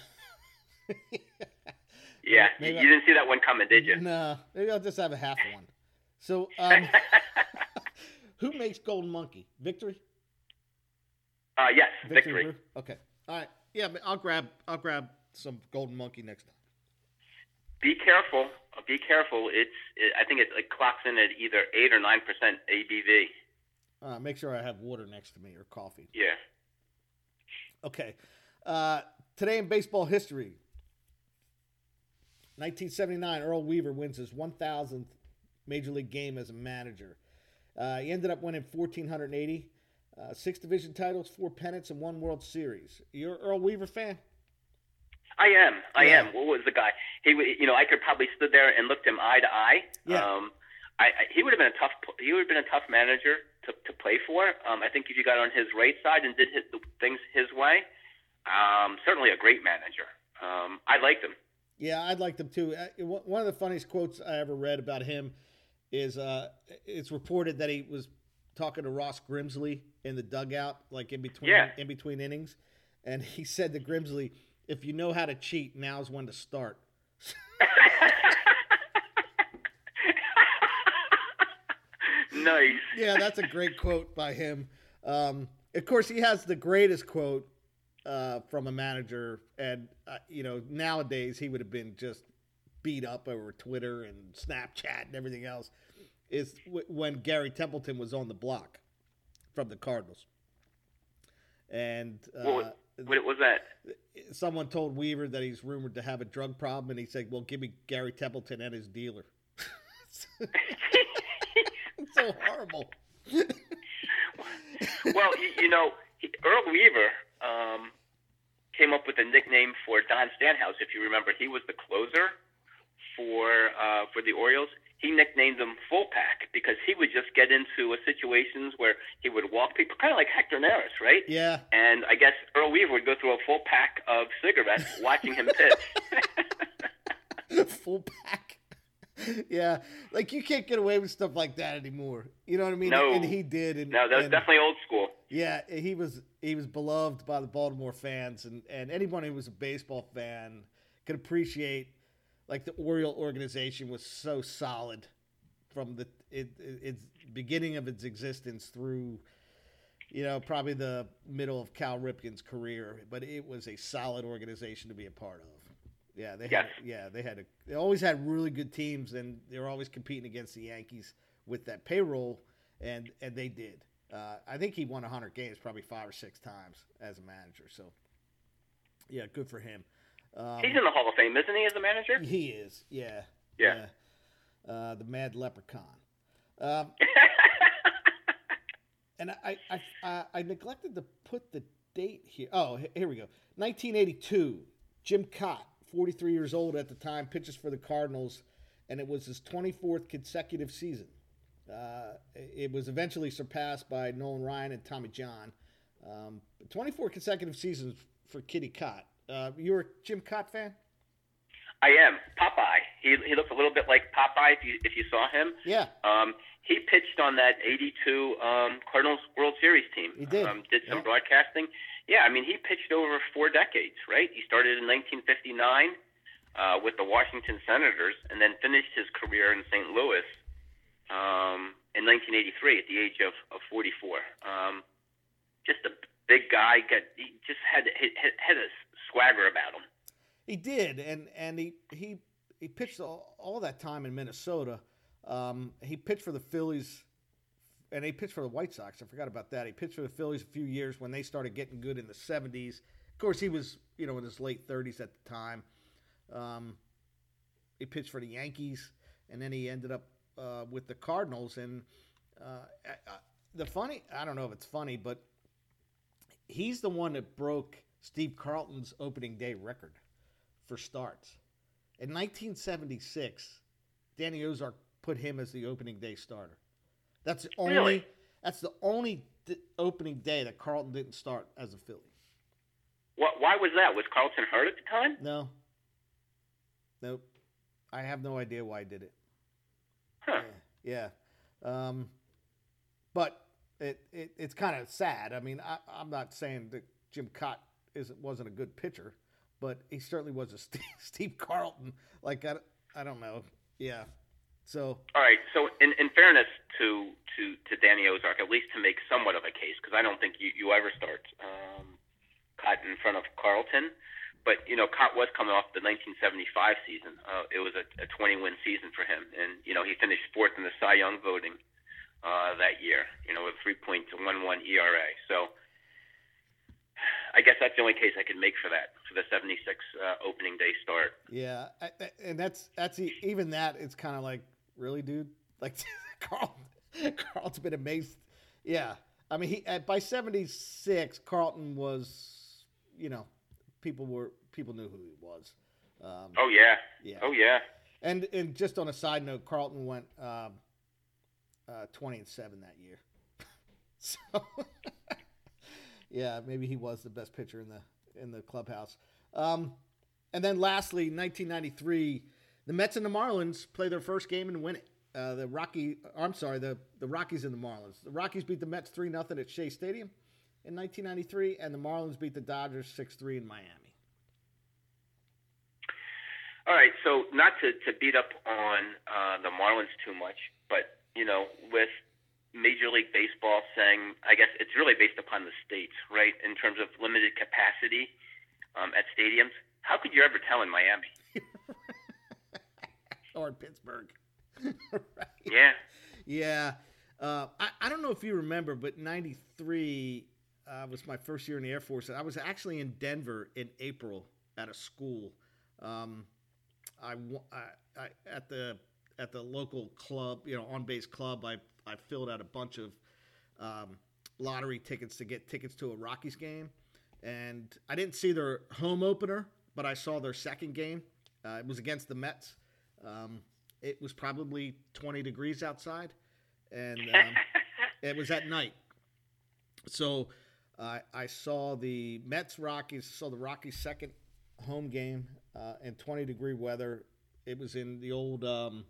Yeah, you, Maybe I- you didn't see that one coming, did you? No, maybe I'll just have a half one. So, um, who makes Golden Monkey? Victory. uh, yes, victory. Brew? Okay. All right. Yeah, I'll grab I'll grab some Golden Monkey next time. Be careful. Uh, Be careful. It's. It, I think it, it clocks in at either eight or nine percent ABV. Uh, make sure I have water next to me or coffee. Yeah. Okay. Uh, today in baseball history, 1979, Earl Weaver wins his 1,000th major league game as a manager. Uh, he ended up winning 1,480, uh, six division titles, four pennants, and one World Series. You're an Earl Weaver fan? I am. I Yeah. am. What was the guy? He, you know, I could probably stood there and looked him eye to eye. Yeah. Um, I, I he would have been a tough. He would have been a tough manager to to play for. Um, I think if you got on his right side and did his, the things his way, um, certainly a great manager. Um, I liked him. Yeah, I'd like them too. Uh, one one of the funniest quotes I ever read about him is uh, it's reported that he was talking to Ross Grimsley in the dugout, like in between Yeah. in between innings, and he said to Grimsley, "If you know how to cheat, now's when to start." nice. Yeah, that's a great quote by him. Um, of course, he has the greatest quote uh, from a manager, and uh, you know nowadays he would have been just beat up over Twitter and Snapchat and everything else. Is w- when Gary Templeton was on the block from the Cardinals, and uh, What was that? someone told Weaver that he's rumored to have a drug problem, and he said, "Well, give me Gary Templeton and his dealer." so horrible. well, you, you know, Earl Weaver um, came up with a nickname for Don Stanhouse. If you remember, he was the closer for uh, for the Orioles. He nicknamed him Full Pack because he would just get into situations where he would walk people, kind of like Hector Neris, right? Yeah, And I guess Earl Weaver would go through a full pack of cigarettes watching him pitch. full pack. yeah, like you can't get away with stuff like that anymore. You know what I mean? No. And he did. And, no, that was and- definitely old school. Yeah, he was he was beloved by the Baltimore fans, and and anyone who was a baseball fan could appreciate like the Oriole organization was so solid from the it, it, its beginning of its existence through you know probably the middle of Cal Ripken's career, but it was a solid organization to be a part of. Yeah, they Yes. had yeah they had a, they always had really good teams, and they were always competing against the Yankees with that payroll, and and they did. Uh, I think he won 100 games probably five or six times as a manager. So yeah, good for him. Um, He's in the Hall of Fame, isn't he, as a manager? he is, yeah, Yeah. yeah. Uh, the Mad Leprechaun. Um, and I, I, I, I neglected to put the date here. Oh, here we go. 1982. Jim Kaat, 43 years old at the time, pitches for the Cardinals, and it was his 24th consecutive season. Uh, it was eventually surpassed by Nolan Ryan and Tommy John. Um, 24 consecutive seasons for Kitty Kaat. Uh, you were a Jim Kaat fan? I am Popeye. He he looks a little bit like Popeye if you if you saw him. Yeah. Um, he pitched on that '82 um, Cardinals World Series team. He did. Um, did some Yeah. broadcasting. Yeah, I mean he pitched over four decades, right? He started in 1959 uh, with the Washington Senators, and then finished his career in St. Louis um, in 1983 at the age of, of 44. Um, just a big guy. Got he just had had, had a swagger about him. He did, and and he he he pitched all, all that time in Minnesota. Um, he pitched for the Phillies, and he pitched for the White Sox. I forgot about that. He pitched for the Phillies a few years when they started getting good in the '70s. Of course, he was you know in his late 30s at the time. Um, he pitched for the Yankees, and then he ended up uh, with the Cardinals. And uh, the funny, I don't know if it's funny, but he's the one that broke Steve Carlton's opening day record for starts. In 1976, Danny Ozark put him as the opening day starter. That's the only. Really? That's the only d- opening day that Carlton didn't start as a Philly. What, why was that? Was Carlton hurt at the time? No. Nope. I have no idea why I did it. Huh. Yeah. yeah. Um, but it, it it's kind of sad. I mean, I, I'm not saying that Jim Kaat isn't wasn't a good pitcher, but he certainly was a Steve, Steve Carlton. Like I, I don't know. Yeah. So All right. So, in, in fairness to, to, to Danny Ozark, at least to make somewhat of a case, because I don't think you, you ever start um, in front of Carlton. But you know, Kaat was coming off the 1975 season. Uh, it was a, a 20-win season for him, and you know he finished fourth in the Cy Young voting uh, that year. You know, with 3.11 ERA. So, I guess that's the only case I can make for that for the 76 uh, opening day start. yeah, I, I- and that's that's even that. It's kind of like really, dude. Like Carl, Carlton's been amazed. Yeah, I mean, he at, by '76, Carlton was, you know, people were people knew who he was. Um, Oh yeah. yeah. Oh yeah. And and just on a side note, Carlton went um, uh, twenty and seven that year. so yeah, maybe he was the best pitcher in the in the clubhouse. Um, and then lastly, 1993, the Mets and the Marlins play their first game and win it. Uh, the Rocky, I'm sorry, the the Rockies and the Marlins. The Rockies beat the Mets three 0 at Shea Stadium in 1993, and the Marlins beat the Dodgers six three in Miami. All right, so not to, to beat up on uh, the Marlins too much, but you know, with Major League Baseball saying, I guess it's really based upon the states, right? In terms of limited capacity um, at stadiums, how could you ever tell in Miami? or in Pittsburgh. right. Yeah, Yeah. Uh, I, I don't know if you remember, but 93 uh, was my first year in the Air Force. I was actually in Denver in April at a school. Um, I, I, I at the at the local club, you know, on base club. I I filled out a bunch of um, lottery tickets to get tickets to a Rockies game, and I didn't see their home opener, but I saw their second game. Uh, it was against the Mets. Um, it was probably 20 degrees outside, and um, it was at night. So uh, I saw the Mets Rockies, saw the Rockies' second home game uh, in 20 degree weather. It was in the old um,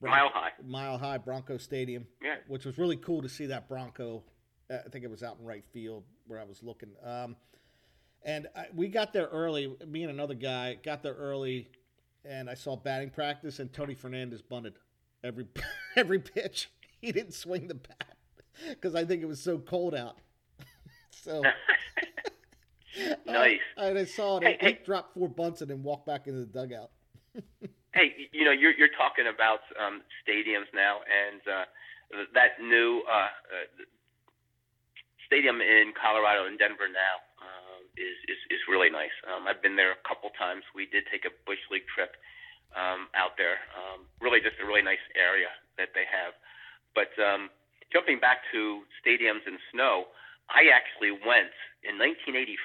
Mile High. Mile High Bronco Stadium, Yeah. which was really cool to see that Bronco. Uh, I think it was out in right field where I was looking. Um, and I, we got there early. Me and another guy got there early, and I saw batting practice, and Tony Fernandez bunted every every pitch. He didn't swing the bat because I think it was so cold out. so Nice. I, I saw it. Hey, he hey. dropped four bunts and then walked back into the dugout. Hey, you know, you're you're talking about um, stadiums now, and uh, that new uh, uh, stadium in Colorado in Denver now uh, is, is is really nice. Um, I've been there a couple times. We did take a bush league trip um, out there. Um, really, just a really nice area that they have. But um, jumping back to stadiums and snow, I actually went in 1985.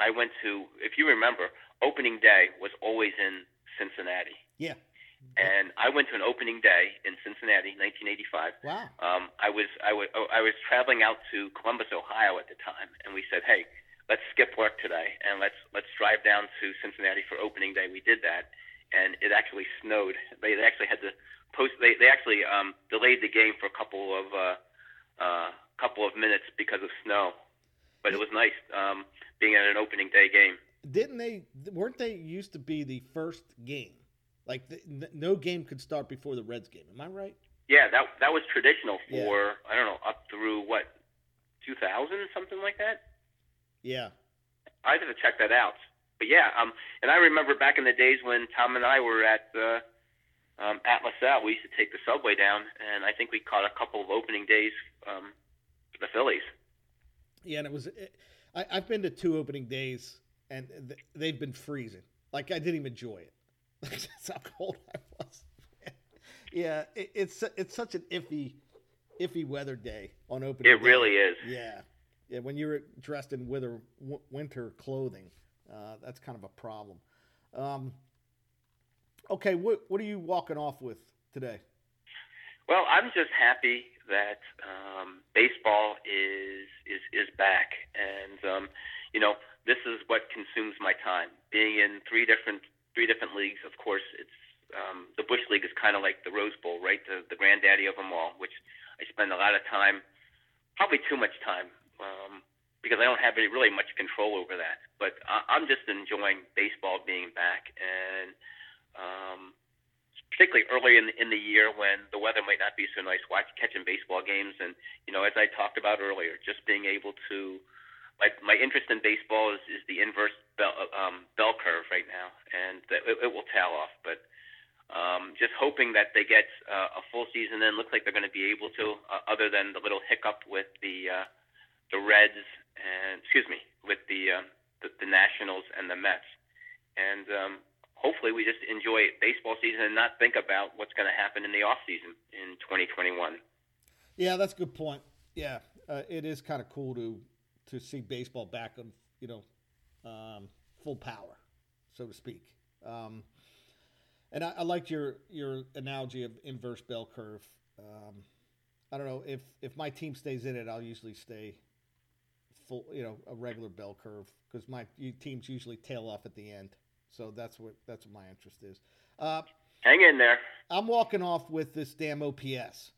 I went to, if you remember, opening day was always in Cincinnati. Yeah. And I went to an opening day in Cincinnati, 1985. Wow. Um, I was I was I was traveling out to Columbus, Ohio at the time, and we said, "Hey, let's skip work today and let's let's drive down to Cincinnati for opening day." We did that, and it actually snowed. They, they actually had to post. They they actually um, delayed the game for a couple of uh, uh, couple of minutes because of snow, but it was nice um, being at an opening day game. Didn't they? Weren't they used to be the first game? Like the, n- no game could start before the Reds game. Am I right? Yeah, that that was traditional Yeah. for I don't know up through what 2000 something like that. Yeah. I'd have to check that out. But yeah, um, and I remember back in the days when Tom and I were at uh, um, at LaSalle, we used to take the subway down, and I think we caught a couple of opening days um, for the Phillies. Yeah, and it was. It, I, I've been to two opening days, and th- they've been freezing. Like I didn't even enjoy it. That's how cold I was. yeah, it, it's it's such an iffy, iffy weather day on opening. It day. really is. Yeah, yeah. When you're dressed in winter w- winter clothing, uh, that's kind of a problem. Um, okay, what what are you walking off with today? Well, I'm just happy that um, baseball is is is back, and um, you know this is what consumes my time. Being in three different three different leagues, of course, it's um, the Bush League is kind of like the Rose Bowl, right? The the granddaddy of them all, which I spend a lot of time, probably too much time, um, because I don't have any really much control over that. But I, I'm just enjoying baseball being back, and um, particularly early in in the year when the weather might not be so nice, watch catching baseball games, and you know, as I talked about earlier, just being able to, like, my interest in baseball is, is the inverse bell, um, bell curve right now, and it, it will tail off. But um, just hoping that they get uh, a full season in. Looks like they're going to be able to, uh, other than the little hiccup with the uh, the Reds and excuse me, with the, uh, the the Nationals and the Mets, and um, hopefully we just enjoy baseball season and not think about what's going to happen in the off season in 2021. Yeah, that's a good point. Yeah, uh, it is kind of cool to to see baseball back on you know um, full power, so to speak. Um, and I, I liked your your analogy of inverse bell curve. Um, I don't know if if my team stays in it, I'll usually stay full, you know, a regular bell curve because my teams usually tail off at the end. So that's what that's what my interest is. Uh, Hang in there. I'm walking off with this damn OPS.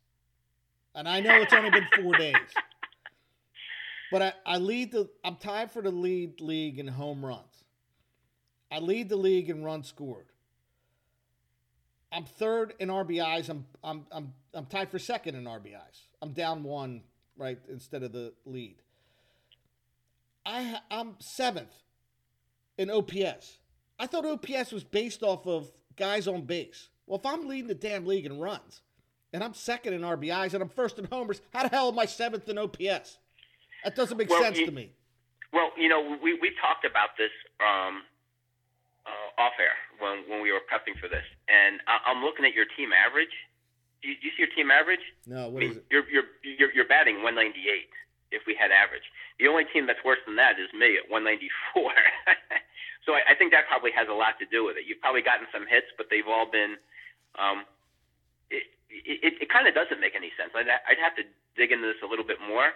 And I know it's only been four days. But I, I lead the I'm tied for the lead league in home runs. I lead the league in runs scored. I'm third in RBIs. I'm I'm I'm I'm tied for second in RBIs. I'm down one, right, instead of the lead. I I'm seventh in OPS. I thought OPS was based off of guys on base. Well, if I'm leading the damn league in runs, and I'm second in RBIs, and I'm first in homers, how the hell am I seventh in OPS? That doesn't make Well, sense you- to me. Well, you know, we we talked about this um, uh, off air when when we were prepping for this, and I, I'm looking at your team average. Do you, do you see your team average? No, I mean, is it? you're you're you're you're batting 198 if we had average. The only team that's worse than that is me at 194. so I, I think that probably has a lot to do with it. You've probably gotten some hits, but they've all been. Um, it it, it kind of doesn't make any sense. I'd, I'd have to dig into this a little bit more.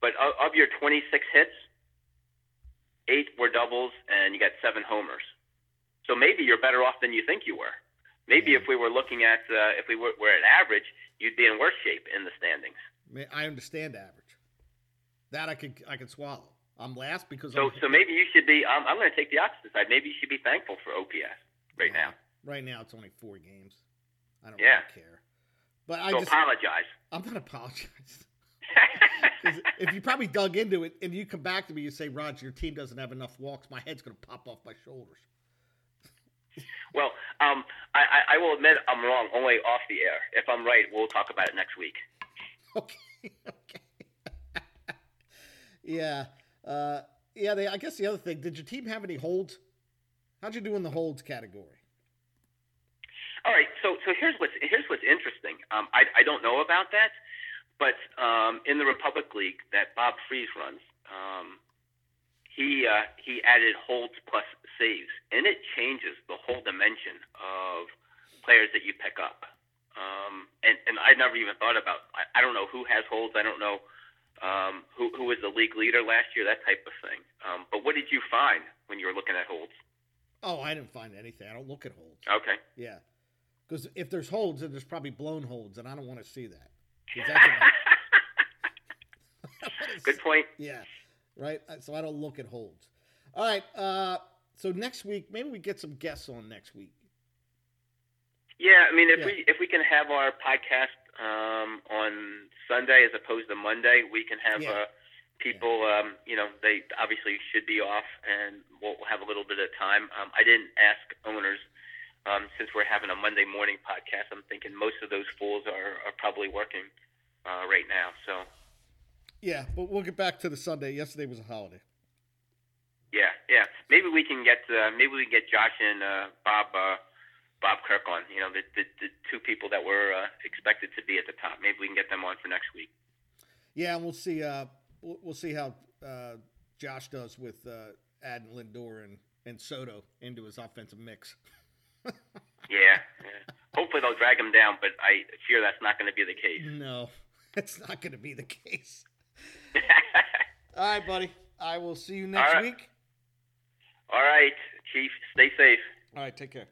But of, of your 26 hits, eight were doubles, and you got seven homers. So maybe you're better off than you think you were. Maybe Yeah. if we were looking at uh, if we were, were at average, you'd be in worse shape in the standings. I mean, I understand average. That I could I could swallow. I'm last because So I'm, so maybe you should be. Um, I'm going to take the opposite side. Maybe you should be thankful for OPS right now. Right now, it's only four games. I don't Yeah. really care. But I So just apologize. I'm not apologizing. If you probably dug into it and you come back to me and say, Roger, your team doesn't have enough walks, my head's going to pop off my shoulders. well, um, I, I will admit I'm wrong only off the air. If I'm right, we'll talk about it next week. Okay. Okay. yeah. Uh, yeah. They, I guess the other thing, did your team have any holds? How'd you do in the holds category? All right. So, so here's what's here's what's interesting. Um, I, I don't know about that. But um, in the Republic League that Bob Freeze runs, um, he uh, he added holds plus saves, and it changes the whole dimension of players that you pick up. Um, and and I never even thought about. I, I don't know who has holds. I don't know um, who who was the league leader last year. That type of thing. Um, but what did you find when you were looking at holds? Oh, I didn't find anything. I don't look at holds. Okay. Yeah, because if there's holds, then there's probably blown holds, and I don't want to see that. Good point. Yeah, right. Uh, so I don't look at holds. All right. Uh, so next week, maybe we get some guests on next week. Yeah, I mean, if yeah. we if we can have our podcast um, on Sunday as opposed to Monday, we can have yeah. uh, people. Yeah. Um, you know, they obviously should be off, and we'll have a little bit of time. Um, I didn't ask owners um, since we're having a Monday morning podcast, I'm thinking most of those fools are, are probably working uh, right now. So. Yeah, but we'll get back to the Sunday. Yesterday was a holiday. Yeah, yeah. Maybe we can get uh, maybe we can get Josh and uh, Bob uh, Bob Kirk on. You know, the, the, the two people that were uh, expected to be at the top. Maybe we can get them on for next week. Yeah, and we'll see. Uh, we'll, see how uh, Josh does with uh, adding Lindor and, and Soto into his offensive mix. yeah, yeah. Hopefully they'll drag him down, but I fear that's not going to be the case. No, that's not going to be the case. All right, buddy. I will see you next All right. week. All right, Chief. Stay safe. All right. Take care.